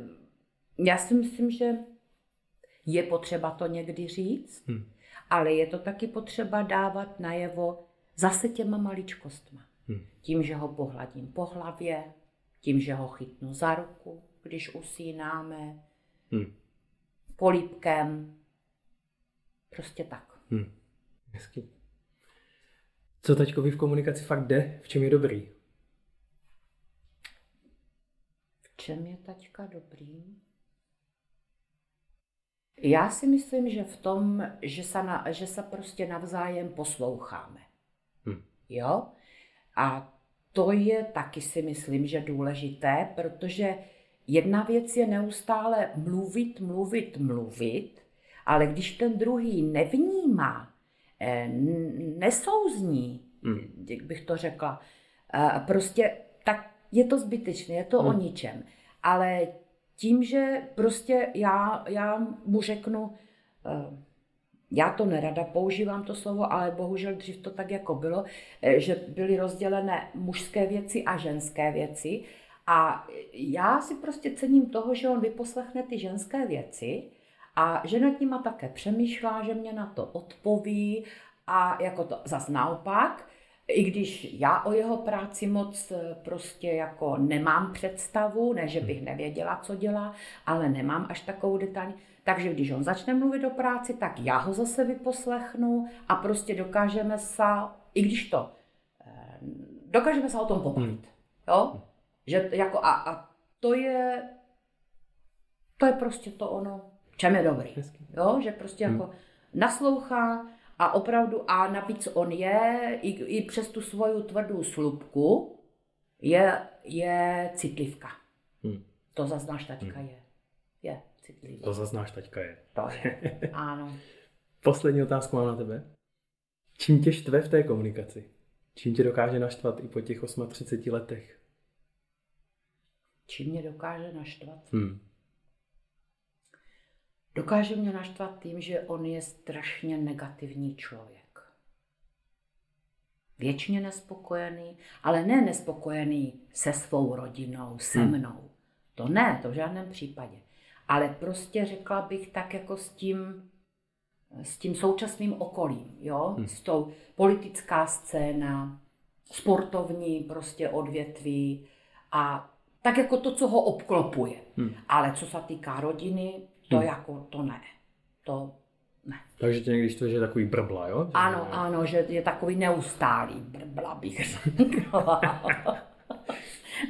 já si myslím, že je potřeba to někdy říct, hmm. ale je to taky potřeba dávat najevo zase těma maličkostma. Hmm. Tím, že ho pohladím po hlavě, tím, že ho chytnu za ruku, když usínáme, hmm. polípkem, prostě tak. Hmm. Hezky. Co teďko v komunikaci fakt jde? V čem je dobrý? čem je taťka dobrým? Já si myslím, že v tom, že se, na, že se prostě navzájem posloucháme. Hm. Jo? A to je taky si myslím, že důležité, protože jedna věc je neustále mluvit, mluvit, mluvit, ale když ten druhý nevnímá, eh, nesouzní, hm. jak bych to řekla, eh, prostě tak je to zbytečné, je to hmm. o ničem. Ale tím, že prostě já, já mu řeknu, eh, já to nerada používám to slovo, ale bohužel dřív to tak jako bylo, eh, že byly rozdělené mužské věci a ženské věci. A já si prostě cením toho, že on vyposlechne ty ženské věci a že nad nima také přemýšlá, že mě na to odpoví a jako to zas naopak, i když já o jeho práci moc eh, prostě jako nemám představu, ne že bych hmm. nevěděla, co dělá, ale nemám až takovou detaň. Takže když on začne mluvit o práci, tak já ho zase vyposlechnu a prostě dokážeme se, i když to, eh, dokážeme se o tom pobavit. Hmm. Jo? Že jako a, a to je, to je prostě to ono, čem je dobrý. Jo? Že prostě hmm. jako naslouchá, a opravdu, a navíc on je, i, i přes tu svoju tvrdou slupku, je, je citlivka. Hmm. To zaznáš taťka hmm. je. Je citlivka. To zaznáš taťka je. To je, ano. Poslední otázku mám na tebe. Čím tě štve v té komunikaci? Čím tě dokáže naštvat i po těch 38 letech? Čím mě dokáže naštvat? Hmm. Dokáže mě naštvat tím, že on je strašně negativní člověk. Věčně nespokojený, ale ne nespokojený se svou rodinou, se mnou. To ne, to v žádném případě. Ale prostě řekla bych tak jako s tím, s tím současným okolím, jo? S tou politická scéna, sportovní prostě odvětví a tak jako to, co ho obklopuje. Ale co se týká rodiny, to jako to ne. To ne. Takže tě někdy štve, že je takový brbla, jo? Že- Ano, ano, že je takový neustálý, brbla bych řekla.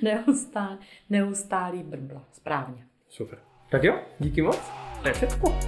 neustálý, neustálý brbla, správně. Super. Tak jo, díky moc. To je všechno.